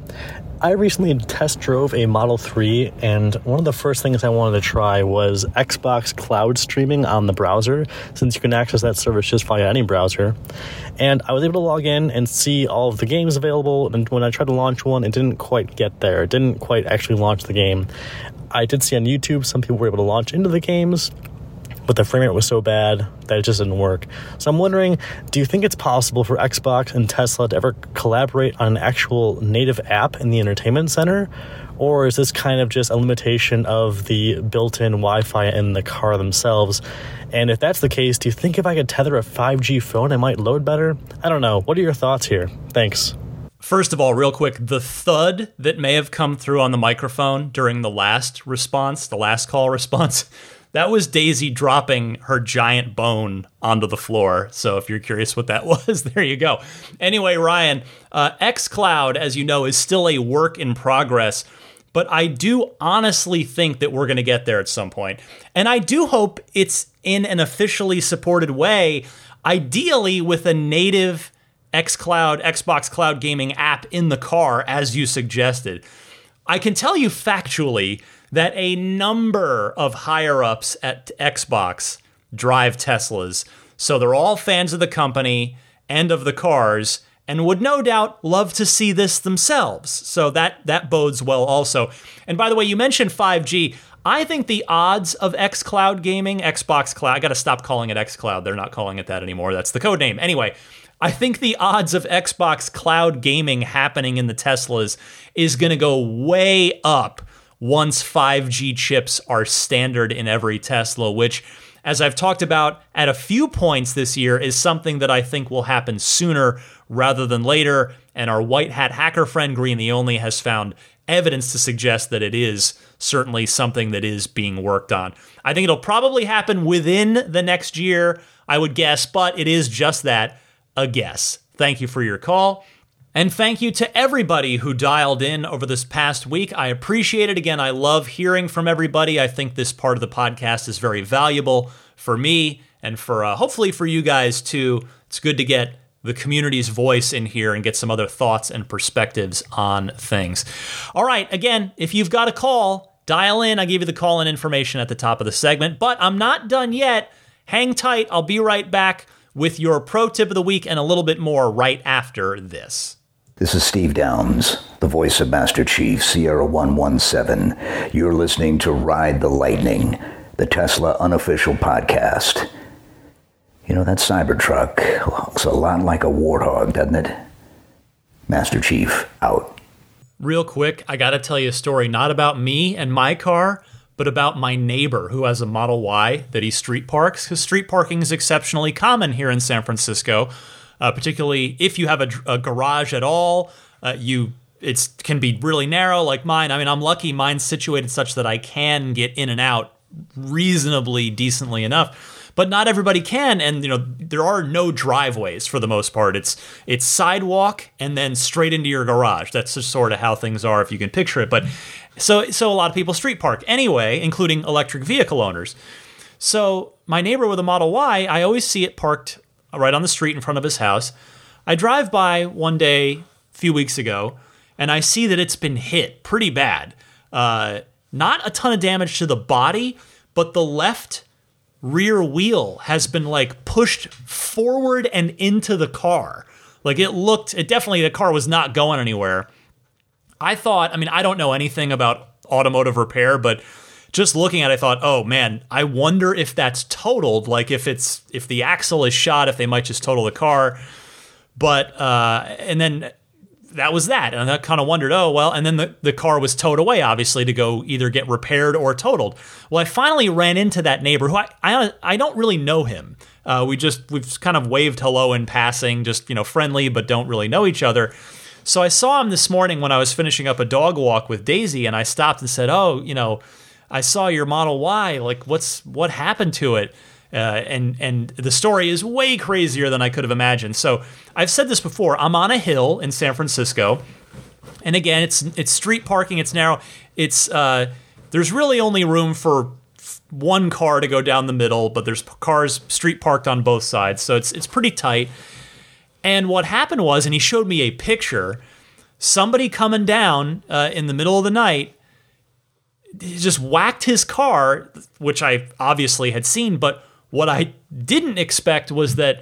I recently test drove a Model 3, and one of the first things I wanted to try was Xbox Cloud streaming on the browser, since you can access that service just via any browser. And I was able to log in and see all of the games available, and when I tried to launch one, it didn't quite get there. It didn't quite actually launch the game. I did see on YouTube some people were able to launch into the games, but the frame rate was so bad that it just didn't work. So I'm wondering, do you think it's possible for Xbox and Tesla to ever collaborate on an actual native app in the entertainment center? Or is this kind of just a limitation of the built in Wi Fi in the car themselves? And if that's the case, do you think if I could tether a 5G phone, it might load better? I don't know. What are your thoughts here? Thanks. First of all, real quick, the thud that may have come through on the microphone during the last response, the last call response, (laughs) that was Daisy dropping her giant bone onto the floor. So if you're curious what that (laughs) was, there you go. Anyway, Ryan, uh, xCloud, as you know, is still a work in progress. But I do honestly think that we're going to get there at some point. And I do hope it's in an officially supported way, ideally with a native xCloud, Xbox Cloud Gaming app in the car, as you suggested. I can tell you factually that a number of higher ups at Xbox drive Teslas. So they're all fans of the company and of the cars and would no doubt love to see this themselves. So that that bodes well also. And by the way, you mentioned 5G. I think the odds of xCloud gaming, Xbox Cloud, I got to stop calling it xCloud. They're not calling it that anymore. That's the code name. Anyway, I think the odds of Xbox Cloud gaming happening in the Teslas is going to go way up once 5G chips are standard in every Tesla, which, as I've talked about at a few points this year, is something that I think will happen sooner rather than later. And our white hat hacker friend Green the Only has found evidence to suggest that it is certainly something that is being worked on. I think it'll probably happen within the next year, I would guess, but it is just that a guess. Thank you for your call. And thank you to everybody who dialed in over this past week. I appreciate it. Again, I love hearing from everybody. I think this part of the podcast is very valuable for me and for uh, hopefully for you guys too. It's good to get the community's voice in here and get some other thoughts and perspectives on things. All right, again, if you've got a call, dial in. I gave you the call in information at the top of the segment, but I'm not done yet. Hang tight. I'll be right back with your pro tip of the week and a little bit more right after this. This is Steve Downes, the voice of Master Chief, Sierra 117. You're listening to Ride the Lightning, the Tesla unofficial podcast. You know, that Cybertruck looks a lot like a warthog, doesn't it? Master Chief, out. Real quick, I gotta tell you a story not about me and my car, but about my neighbor who has a Model Y that he street parks, because street parking is exceptionally common here in San Francisco, uh, particularly if you have a, a garage at all. Uh, you it can be really narrow like mine. I mean, I'm lucky mine's situated such that I can get in and out reasonably decently enough but not everybody can and you know there are no driveways for the most part it's it's sidewalk and then straight into your garage that's just sort of how things are if you can picture it but so so a lot of people street park anyway including electric vehicle owners so my neighbor with a model y i always see it parked right on the street in front of his house i drive by one day a few weeks ago and i see that it's been hit pretty bad uh, not a ton of damage to the body but the left rear wheel has been like pushed forward and into the car. Like it looked, it definitely, the car was not going anywhere. I thought, I mean, I don't know anything about automotive repair, but just looking at it, I thought, oh man, I wonder if that's totaled. Like if it's, if the axle is shot, if they might just total the car. But, uh, and then that was that. And I kind of wondered, oh, well, and then the, the car was towed away, obviously, to go either get repaired or totaled. Well, I finally ran into that neighbor who I, I, I don't really know him. Uh, we just, we've kind of waved hello in passing, just, you know, friendly, but don't really know each other. So I saw him this morning when I was finishing up a dog walk with Daisy, and I stopped and said, oh, you know, I saw your Model Y. Like, what's, what happened to it? Uh, and and the story is way crazier than I could have imagined. So I've said this before. I'm on a hill in San Francisco, and again, it's it's street parking. It's narrow. It's uh, there's really only room for one car to go down the middle, but there's cars street parked on both sides, so it's it's pretty tight. And what happened was, and he showed me a picture, somebody coming down uh, in the middle of the night just whacked his car, which I obviously had seen, but what I didn't expect was that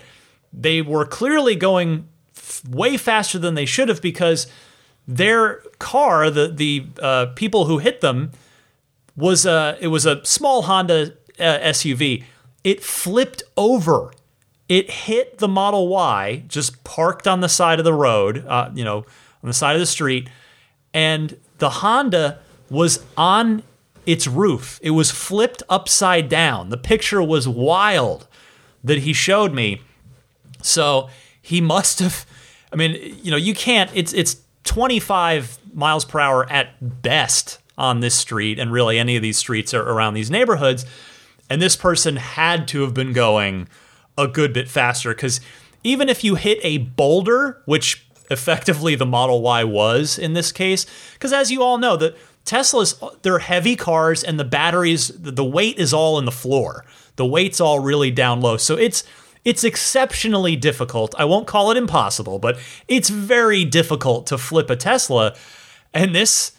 they were clearly going f- way faster than they should have because their car, the the uh, people who hit them, was a it was a small Honda uh, SUV. It flipped over. It hit the Model Y, just parked on the side of the road, uh, you know, on the side of the street, and the Honda was on its roof. It was flipped upside down. The picture was wild that he showed me. So he (laughs) must have. I mean, you know, you can't. It's it's 25 miles per hour at best on this street, and really any of these streets are around these neighborhoods. And this person had to have been going a good bit faster because even if you hit a boulder, which effectively the Model Y was in this case, because as you all know, the Teslas they're heavy cars and the batteries, the weight is all in the floor. The weight's all really down low, so it's it's exceptionally difficult. I won't call it impossible, but it's very difficult to flip a Tesla. And this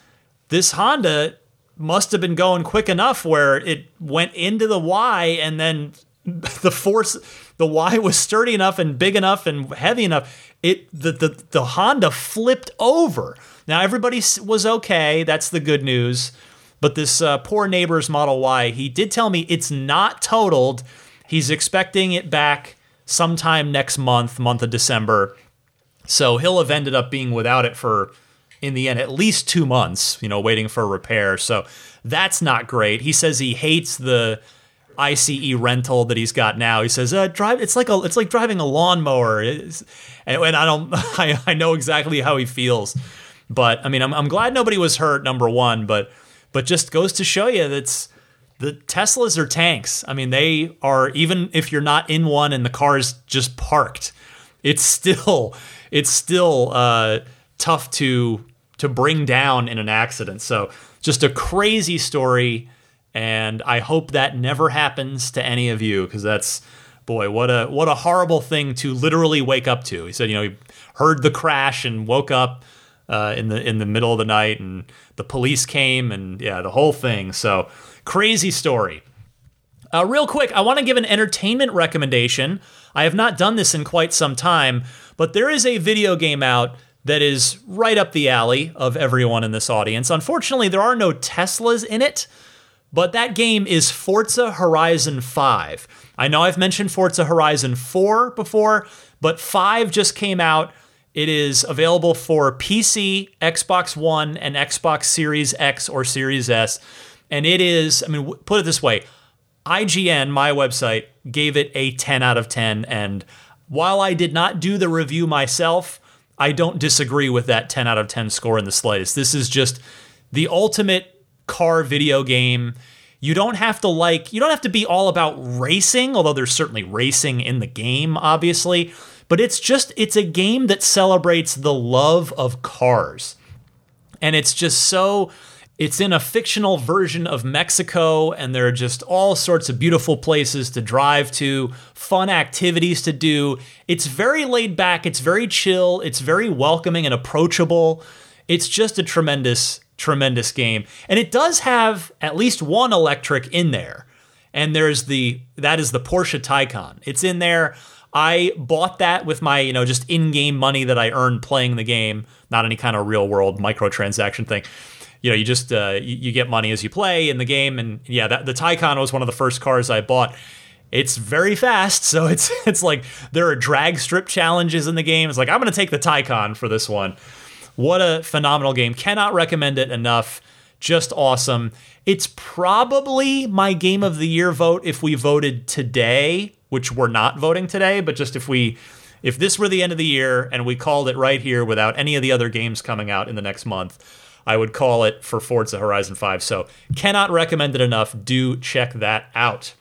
this Honda must have been going quick enough where it went into the Y and then (laughs) the force the Y was sturdy enough and big enough and heavy enough. It the the, the Honda flipped over. Now everybody was okay. That's the good news. But this uh, poor neighbor's Model Y, he did tell me it's not totaled. He's expecting it back sometime next month, month of December. So he'll have ended up being without it for, in the end, at least two months, you know, waiting for repair. So that's not great. He says he hates the ICE rental that he's got now. He says, uh, "Drive. It's like a. It's like driving a lawnmower." And, and I don't. (laughs) I, I know exactly how he feels. But I mean, I'm, I'm glad nobody was hurt. Number one, but but just goes to show you that's the Teslas are tanks. I mean, they are even if you're not in one and the car is just parked, it's still it's still uh, tough to to bring down in an accident. So just a crazy story, and I hope that never happens to any of you because that's boy what a what a horrible thing to literally wake up to. He said, you know, he heard the crash and woke up uh, in the in the middle of the night, and the police came, and yeah, the whole thing. So crazy story. Uh, real quick, I want to give an entertainment recommendation. I have not done this in quite some time, but there is a video game out that is right up the alley of everyone in this audience. Unfortunately, there are no Teslas in it, but that game is Forza Horizon 5. I know I've mentioned Forza Horizon 4 before, but 5 just came out. It is available for PC, Xbox One, and Xbox Series X or Series S. And it is, I mean, put it this way IGN, my website, gave it a 10 out of 10. And while I did not do the review myself, I don't disagree with that 10 out of 10 score in the slightest. This is just the ultimate car video game. You don't have to like, you don't have to be all about racing, although there's certainly racing in the game, obviously. But it's just, it's a game that celebrates the love of cars. And it's just so it's in a fictional version of Mexico, and there are just all sorts of beautiful places to drive to, fun activities to do. It's very laid back, it's very chill, it's very welcoming and approachable. It's just a tremendous, tremendous game. And it does have at least one electric in there. And there's the that is the Porsche Taycan. It's in there. I bought that with my, you know, just in-game money that I earned playing the game, not any kind of real world microtransaction thing you know, you just uh, you, you, get money as you play in the game, and yeah, that, the Taycan was one of the first cars I bought. It's very fast, so it's (laughs) it's like there are drag strip challenges in the game. It's like I'm going to take the Taycan for this one. What a phenomenal game! Cannot recommend it enough. Just awesome. It's probably my game of the year vote if we voted today, which we're not voting today, but just if we if this were the end of the year and we called it right here without any of the other games coming out in the next month I would call it for Forza Horizon 5. So, cannot recommend it enough. Do check that out.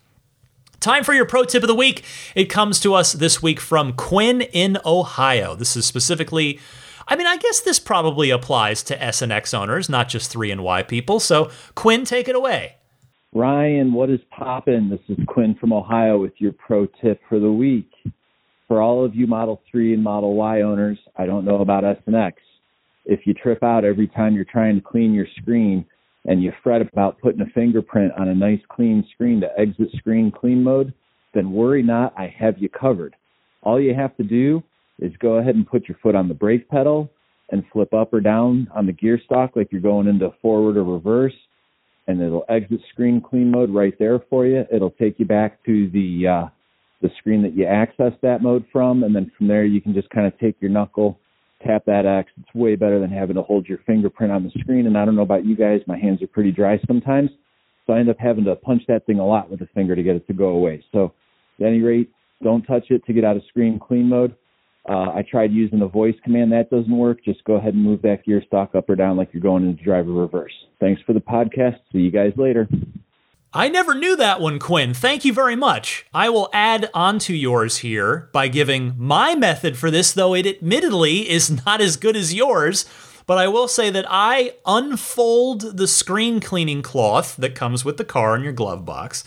Time for your pro tip of the week. It comes to us this week from Quinn in Ohio. This is specifically, I mean, I guess this probably applies to S and X owners, not just 3 and Y people. So, Quinn, take it away. Ryan, what is poppin'? This is Quinn from Ohio with your pro tip for the week. for all of you Model 3 and Model Y owners, I don't know about S and X. If you trip out every time you're trying to clean your screen and you fret about putting a fingerprint on a nice clean screen to exit screen clean mode, then worry not, I have you covered. All you have to do is go ahead and put your foot on the brake pedal and flip up or down on the gear stalk like you're going into forward or reverse and it'll exit screen clean mode right there for you. It'll take you back to the uh, the screen that you access that mode from, and then from there you can just kind of take your knuckle, tap that X. It's way better than having to hold your fingerprint on the screen. And I don't know about you guys, my hands are pretty dry sometimes, so I end up having to punch that thing a lot with a finger to get it to go away. So at any rate, don't touch it to get out of screen clean mode. Uh, I tried using the voice command. That doesn't work. Just go ahead and move that gear stock up or down like you're going into driver reverse. Thanks for the podcast. See you guys later. I never knew that one, Quinn. Thank you very much. I will add onto yours here by giving my method for this, though it admittedly is not as good as yours. But I will say that I unfold the screen cleaning cloth that comes with the car in your glove box.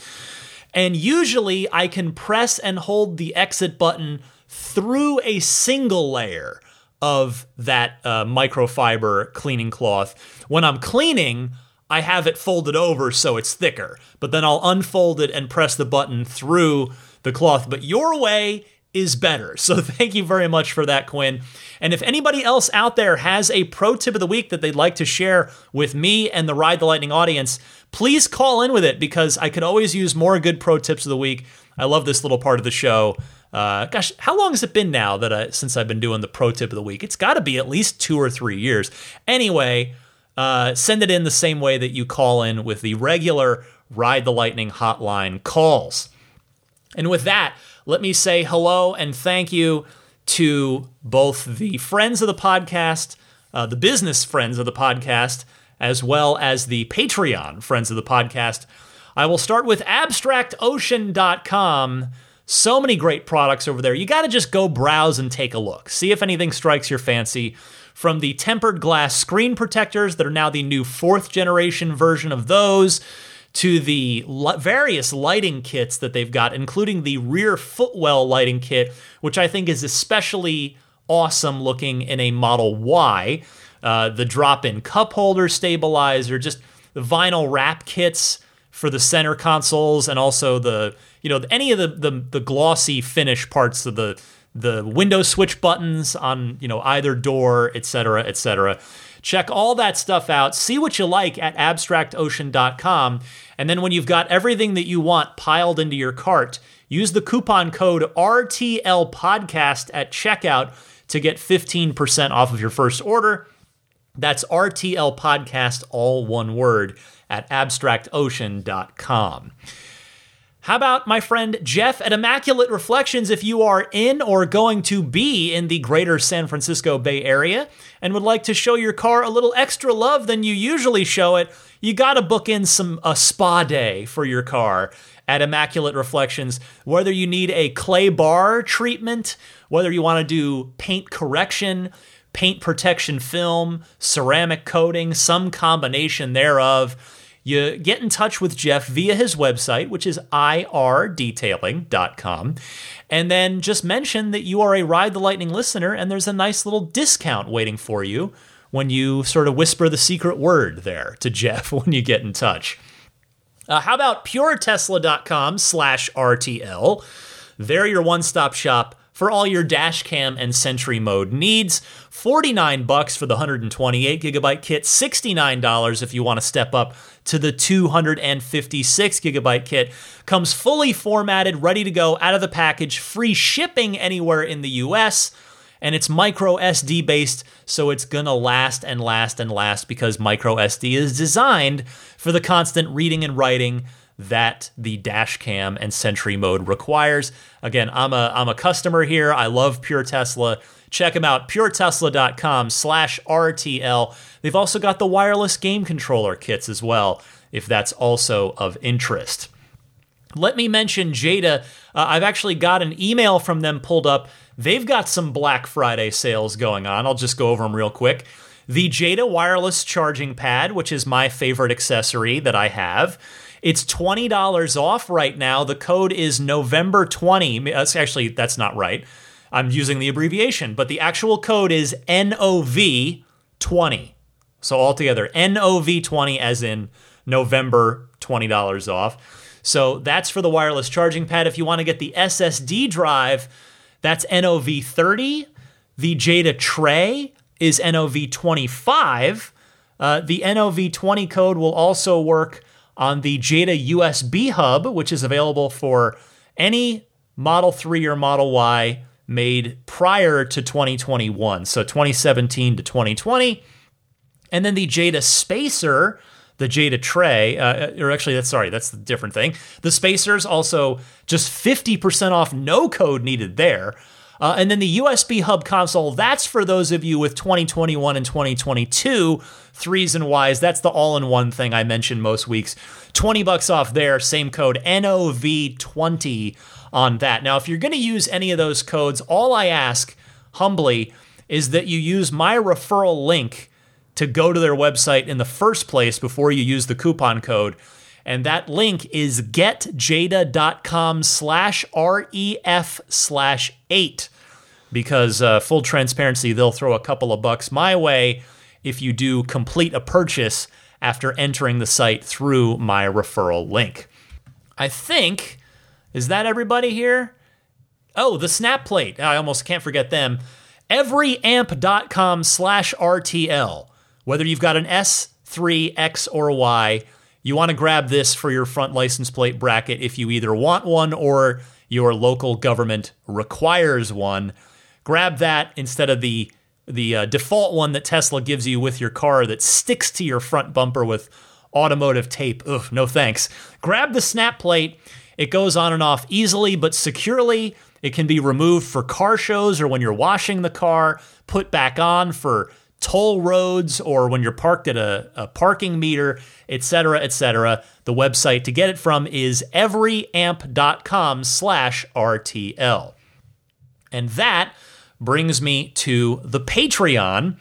And usually I can press and hold the exit button through a single layer of that uh, microfiber cleaning cloth. When I'm cleaning, I have it folded over so it's thicker, but then I'll unfold it and press the button through the cloth. But your way is better. (laughs) So thank you very much for that, Quinn. And if anybody else out there has a pro tip of the week that they'd like to share with me and the Ride the Lightning audience, please call in with it because I could always use more good pro tips of the week. I love this little part of the show. Uh, gosh, how long has it been now that I, since I've been doing the pro tip of the week? It's got to be at least two or three years. Anyway, uh, send it in the same way that you call in with the regular Ride the Lightning hotline calls. And with that, let me say hello and thank you to both the friends of the podcast, uh, the business friends of the podcast, as well as the Patreon friends of the podcast. I will start with abstractocean.com so many great products over there. You got to just go browse and take a look. See if anything strikes your fancy. From the tempered glass screen protectors that are now the new fourth generation version of those, to the various lighting kits that they've got, including the rear footwell lighting kit, which I think is especially awesome looking in a Model Y. Uh, the drop in cup holder stabilizer, just the vinyl wrap kits for the center consoles, and also the you know any of the the, the glossy finish parts of the the window switch buttons on you know either door, etc., etc. Check all that stuff out. See what you like at abstractocean.com, and then when you've got everything that you want piled into your cart, use the coupon code RTL Podcast at checkout to get 15% off of your first order. That's RTL Podcast, all one word, at abstractocean.com. How about my friend Jeff at Immaculate Reflections if you are in or going to be in the greater San Francisco Bay Area and would like to show your car a little extra love than you usually show it, you got to book in some a spa day for your car at Immaculate Reflections. Whether you need a clay bar treatment, whether you want to do paint correction, paint protection film, ceramic coating, some combination thereof, you get in touch with Jeff via his website, which is irdetailing.com, and then just mention that you are a Ride the Lightning listener, and there's a nice little discount waiting for you when you sort of whisper the secret word there to (laughs) Jeff when you get in touch. Uh, how about puretesla.com slash RTL? They're your one-stop shop for all your dash cam and sentry mode needs. 49 bucks for the 128 gigabyte kit, $69 if you want to step up to the 256 gigabyte kit. Comes fully formatted, ready to go out of the package, free shipping anywhere in the US. And it's micro SD based, so it's gonna last and last and last because micro SD is designed for the constant reading and writing that the dash cam and sentry mode requires. Again, I'm a I'm a customer here. I love Pure Tesla. Check them out, puretesla.com slash RTL. They've also got the wireless game controller kits as well, if that's also of interest. Let me mention Jeda. Uh, I've actually got an email from them pulled up. They've got some Black Friday sales going on. I'll just go over them real quick. The Jeda wireless charging pad, which is my favorite accessory that I have. It's $20 off right now. The code is November 20. Actually, that's not right. I'm using the abbreviation, but the actual code is NOV20. So altogether, NOV20 as in November, $20 off. So that's for the wireless charging pad. If you want to get the SSD drive, that's NOV30. The Jeda tray is NOV25. Uh, the NOV20 code will also work on the Jeda USB hub, which is available for any Model 3 or Model Y made prior to 2021. So 2017 to 2020. And then the Jeda Spacer, the Jeda Tray, uh, or actually, that's sorry, that's the different thing. The Spacers also just 50% off, no code needed there. Uh, and then the USB hub console, that's for those of you with 2021 and 2022 threes and Ys. That's the all in one thing I mentioned most weeks. 20 bucks off there, same code NOV20 on that. Now, if you're going to use any of those codes, all I ask humbly is that you use my referral link to go to their website in the first place before you use the coupon code. And that link is getjeda.com slash REF slash eight. Because uh, full transparency, they'll throw a couple of bucks my way if you do complete a purchase after entering the site through my referral link. I think, is that everybody here? Oh, the snap plate. I almost can't forget them. Everyamp.com slash RTL. Whether you've got an S3, X, or Y, you want to grab this for your front license plate bracket if you either want one or your local government requires one. Grab that instead of the the uh, default one that Tesla gives you with your car that sticks to your front bumper with automotive tape. Ugh, no thanks. Grab the snap plate. It goes on and off easily but securely. It can be removed for car shows or when you're washing the car, put back on for toll roads or when you're parked at a, a parking meter, etc., etc. The website to get it from is everyamp.com slash RTL. And that brings me to the Patreon.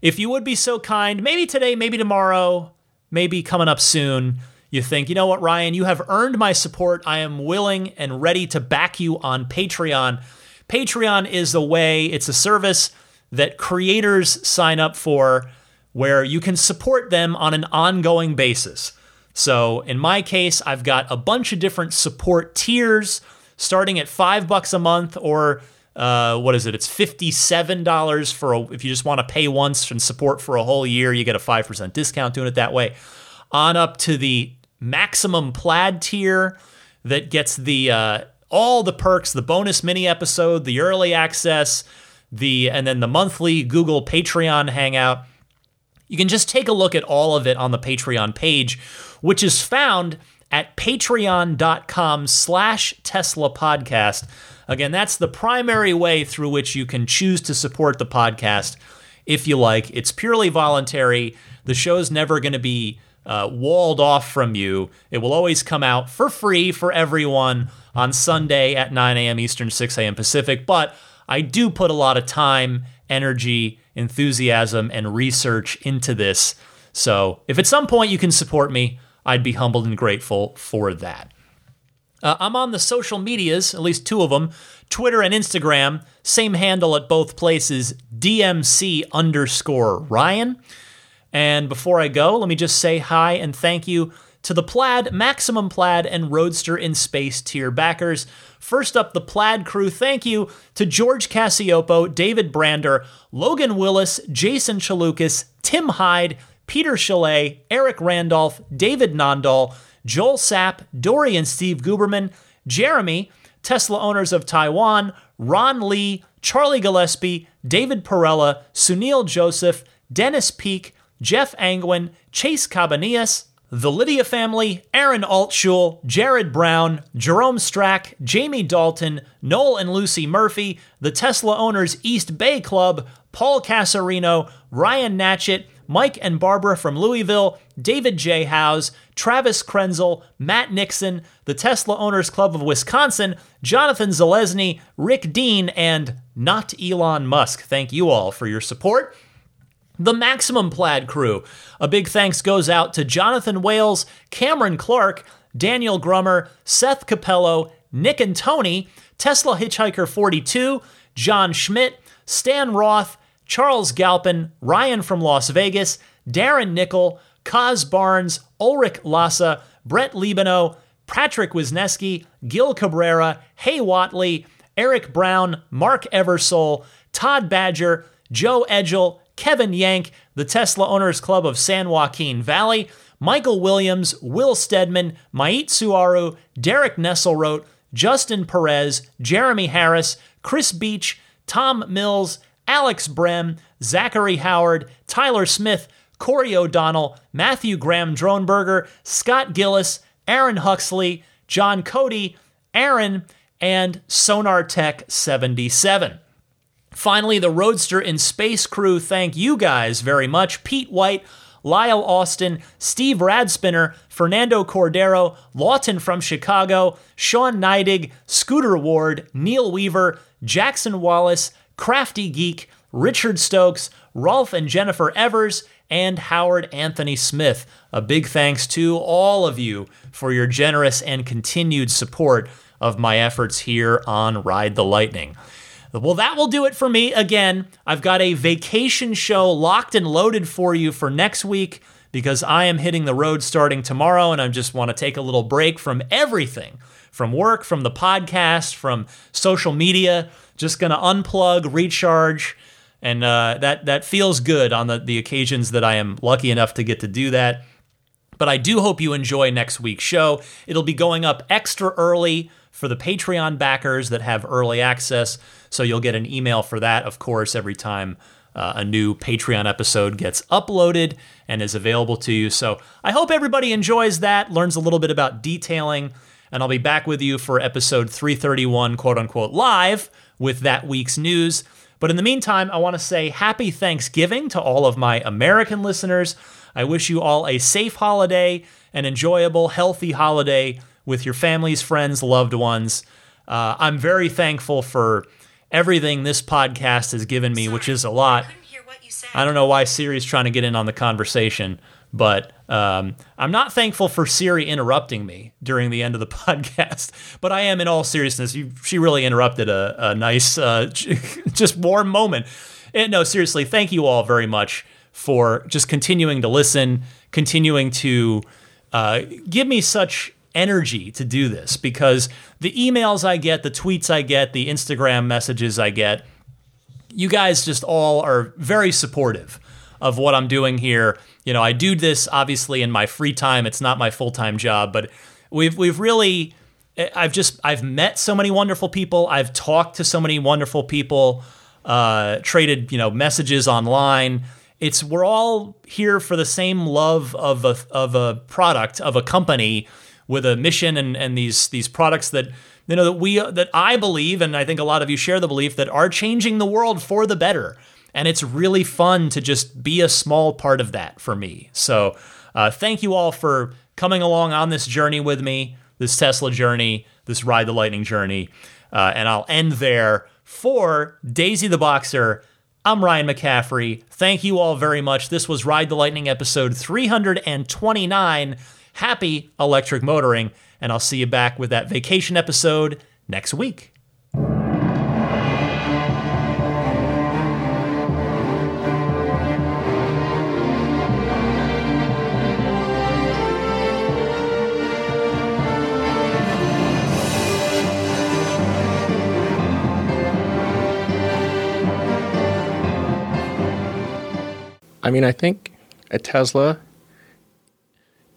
If you would be so kind, maybe today, maybe tomorrow, maybe coming up soon, you think, you know what, Ryan, you have earned my support. I am willing and ready to back you on Patreon. Patreon is a way, it's a service that creators sign up for where you can support them on an ongoing basis. So in my case, I've got a bunch of different support tiers starting at five bucks a month or uh, what is it? It's fifty-seven dollars for a, if you just want to pay once and support for a whole year. You get a five percent discount doing it that way. On up to the maximum plaid tier that gets the uh, all the perks, the bonus mini episode, the early access, the and then the monthly Google Patreon hangout. You can just take a look at all of it on the Patreon page, which is found at patreon.com slash Tesla podcast. Again, that's the primary way through which you can choose to support the podcast if you like. It's purely voluntary. The show's never going to be uh, walled off from you. It will always come out for free for everyone on Sunday at 9 a.m. Eastern, 6 a.m. Pacific. But I do put a lot of time, energy, enthusiasm, and research into this. So if at some point you can support me, I'd be humbled and grateful for that. Uh, I'm on the social medias, at least two of them Twitter and Instagram, same handle at both places, DMC underscore Ryan. And before I go, let me just say hi and thank you to the Plaid, Maximum Plaid, and Roadster in Space tier backers. First up, the Plaid crew. Thank you to George Cassiopo, David Brander, Logan Willis, Jason Chalukas, Tim Hyde, Peter Chalet, Eric Randolph, David Nondahl, Joel Sapp, Dory and Steve Guberman, Jeremy, Tesla owners of Taiwan, Ron Lee, Charlie Gillespie, David Perella, Sunil Joseph, Dennis Peak, Jeff Angwin, Chase Cabanillas, the Lydia family, Aaron Altshul, Jared Brown, Jerome Strack, Jamie Dalton, Noel and Lucy Murphy, the Tesla Owners East Bay Club, Paul Casarino, Ryan Natchett, Mike and Barbara from Louisville, David J. Howes, Travis Krenzel, Matt Nixon, the Tesla Owners Club of Wisconsin, Jonathan Zalesny, Rick Dean, and not Elon Musk. Thank you all for your support. The Maximum Plaid crew. A big thanks goes out to Jonathan Wales, Cameron Clark, Daniel Grummer, Seth Capello, Nick and Tony, Tesla Hitchhiker 42, John Schmidt, Stan Roth, Charles Galpin, Ryan from Las Vegas, Darren Nickel, Kaz Barnes, Ulrich Lassa, Brett Libano, Patrick Wisneski, Gil Cabrera, Hay Watley, Eric Brown, Mark Eversole, Todd Badger, Joe Edgel, Kevin Yank, the Tesla Owners Club of San Joaquin Valley, Michael Williams, Will Stedman, Mait Suaru, Derek Nesselrote, Justin Perez, Jeremy Harris, Chris Beach, Tom Mills, Alex Brem, Zachary Howard, Tyler Smith, Corey O'Donnell, Matthew Graham Dronberger, Scott Gillis, Aaron Huxley, John Cody, Aaron, and Sonar Tech 77. Finally, the Roadster and Space crew thank you guys very much. Pete White, Lyle Austin, Steve Radspinner, Fernando Cordero, Lawton from Chicago, Sean Neidig, Scooter Ward, Neil Weaver, Jackson Wallace, Crafty Geek, Richard Stokes, Rolf and Jennifer Evers, and Howard Anthony Smith. A big thanks to all of you for your generous and continued support of my efforts here on Ride the Lightning. Well, that will do it for me. Again, I've got a vacation show locked and loaded for you for next week because I am hitting the road starting tomorrow and I just want to take a little break from everything from work, from the podcast, from social media. Just going to unplug, recharge, and uh, that, that feels good on the, the occasions that I am lucky enough to get to do that. But I do hope you enjoy next week's show. It'll be going up extra early for the Patreon backers that have early access. So you'll get an email for that, of course, every time uh, a new Patreon episode gets uploaded and is available to you. So I hope everybody enjoys that, learns a little bit about detailing, and I'll be back with you for episode 331, quote unquote, live with that week's news. But in the meantime, I want to say happy Thanksgiving to all of my American listeners. I wish you all a safe holiday, an enjoyable, healthy holiday with your families, friends, loved ones. Uh, I'm very thankful for everything this podcast has given me, which is a lot. I don't know why Siri's trying to get in on the conversation, but um, I'm not thankful for Siri interrupting me during the end of the (laughs) podcast. But I am, in all seriousness, she really interrupted a, a nice, uh, (laughs) just warm moment. And no, seriously, thank you all very much for just continuing to listen, continuing to uh, give me such energy to do this because the emails I get, the tweets I get, the Instagram messages I get, you guys just all are very supportive of what I'm doing here. You know, I do this obviously in my free time. It's not my full-time job, but we've we've really I've just I've met so many wonderful people. I've talked to so many wonderful people, uh, traded, you know, messages online. It's we're all here for the same love of a of a product, of a company with a mission and, and these these products that you know that we that I believe and I think a lot of you share the belief that are changing the world for the better. And it's really fun to just be a small part of that for me. So uh, thank you all for coming along on this journey with me, this Tesla journey, this Ride the Lightning journey. Uh, and I'll end there for Daisy the Boxer. I'm Ryan McCaffrey. Thank you all very much. This was Ride the Lightning episode 329. Happy electric motoring, and I'll see you back with that vacation episode next week. I mean, I think a Tesla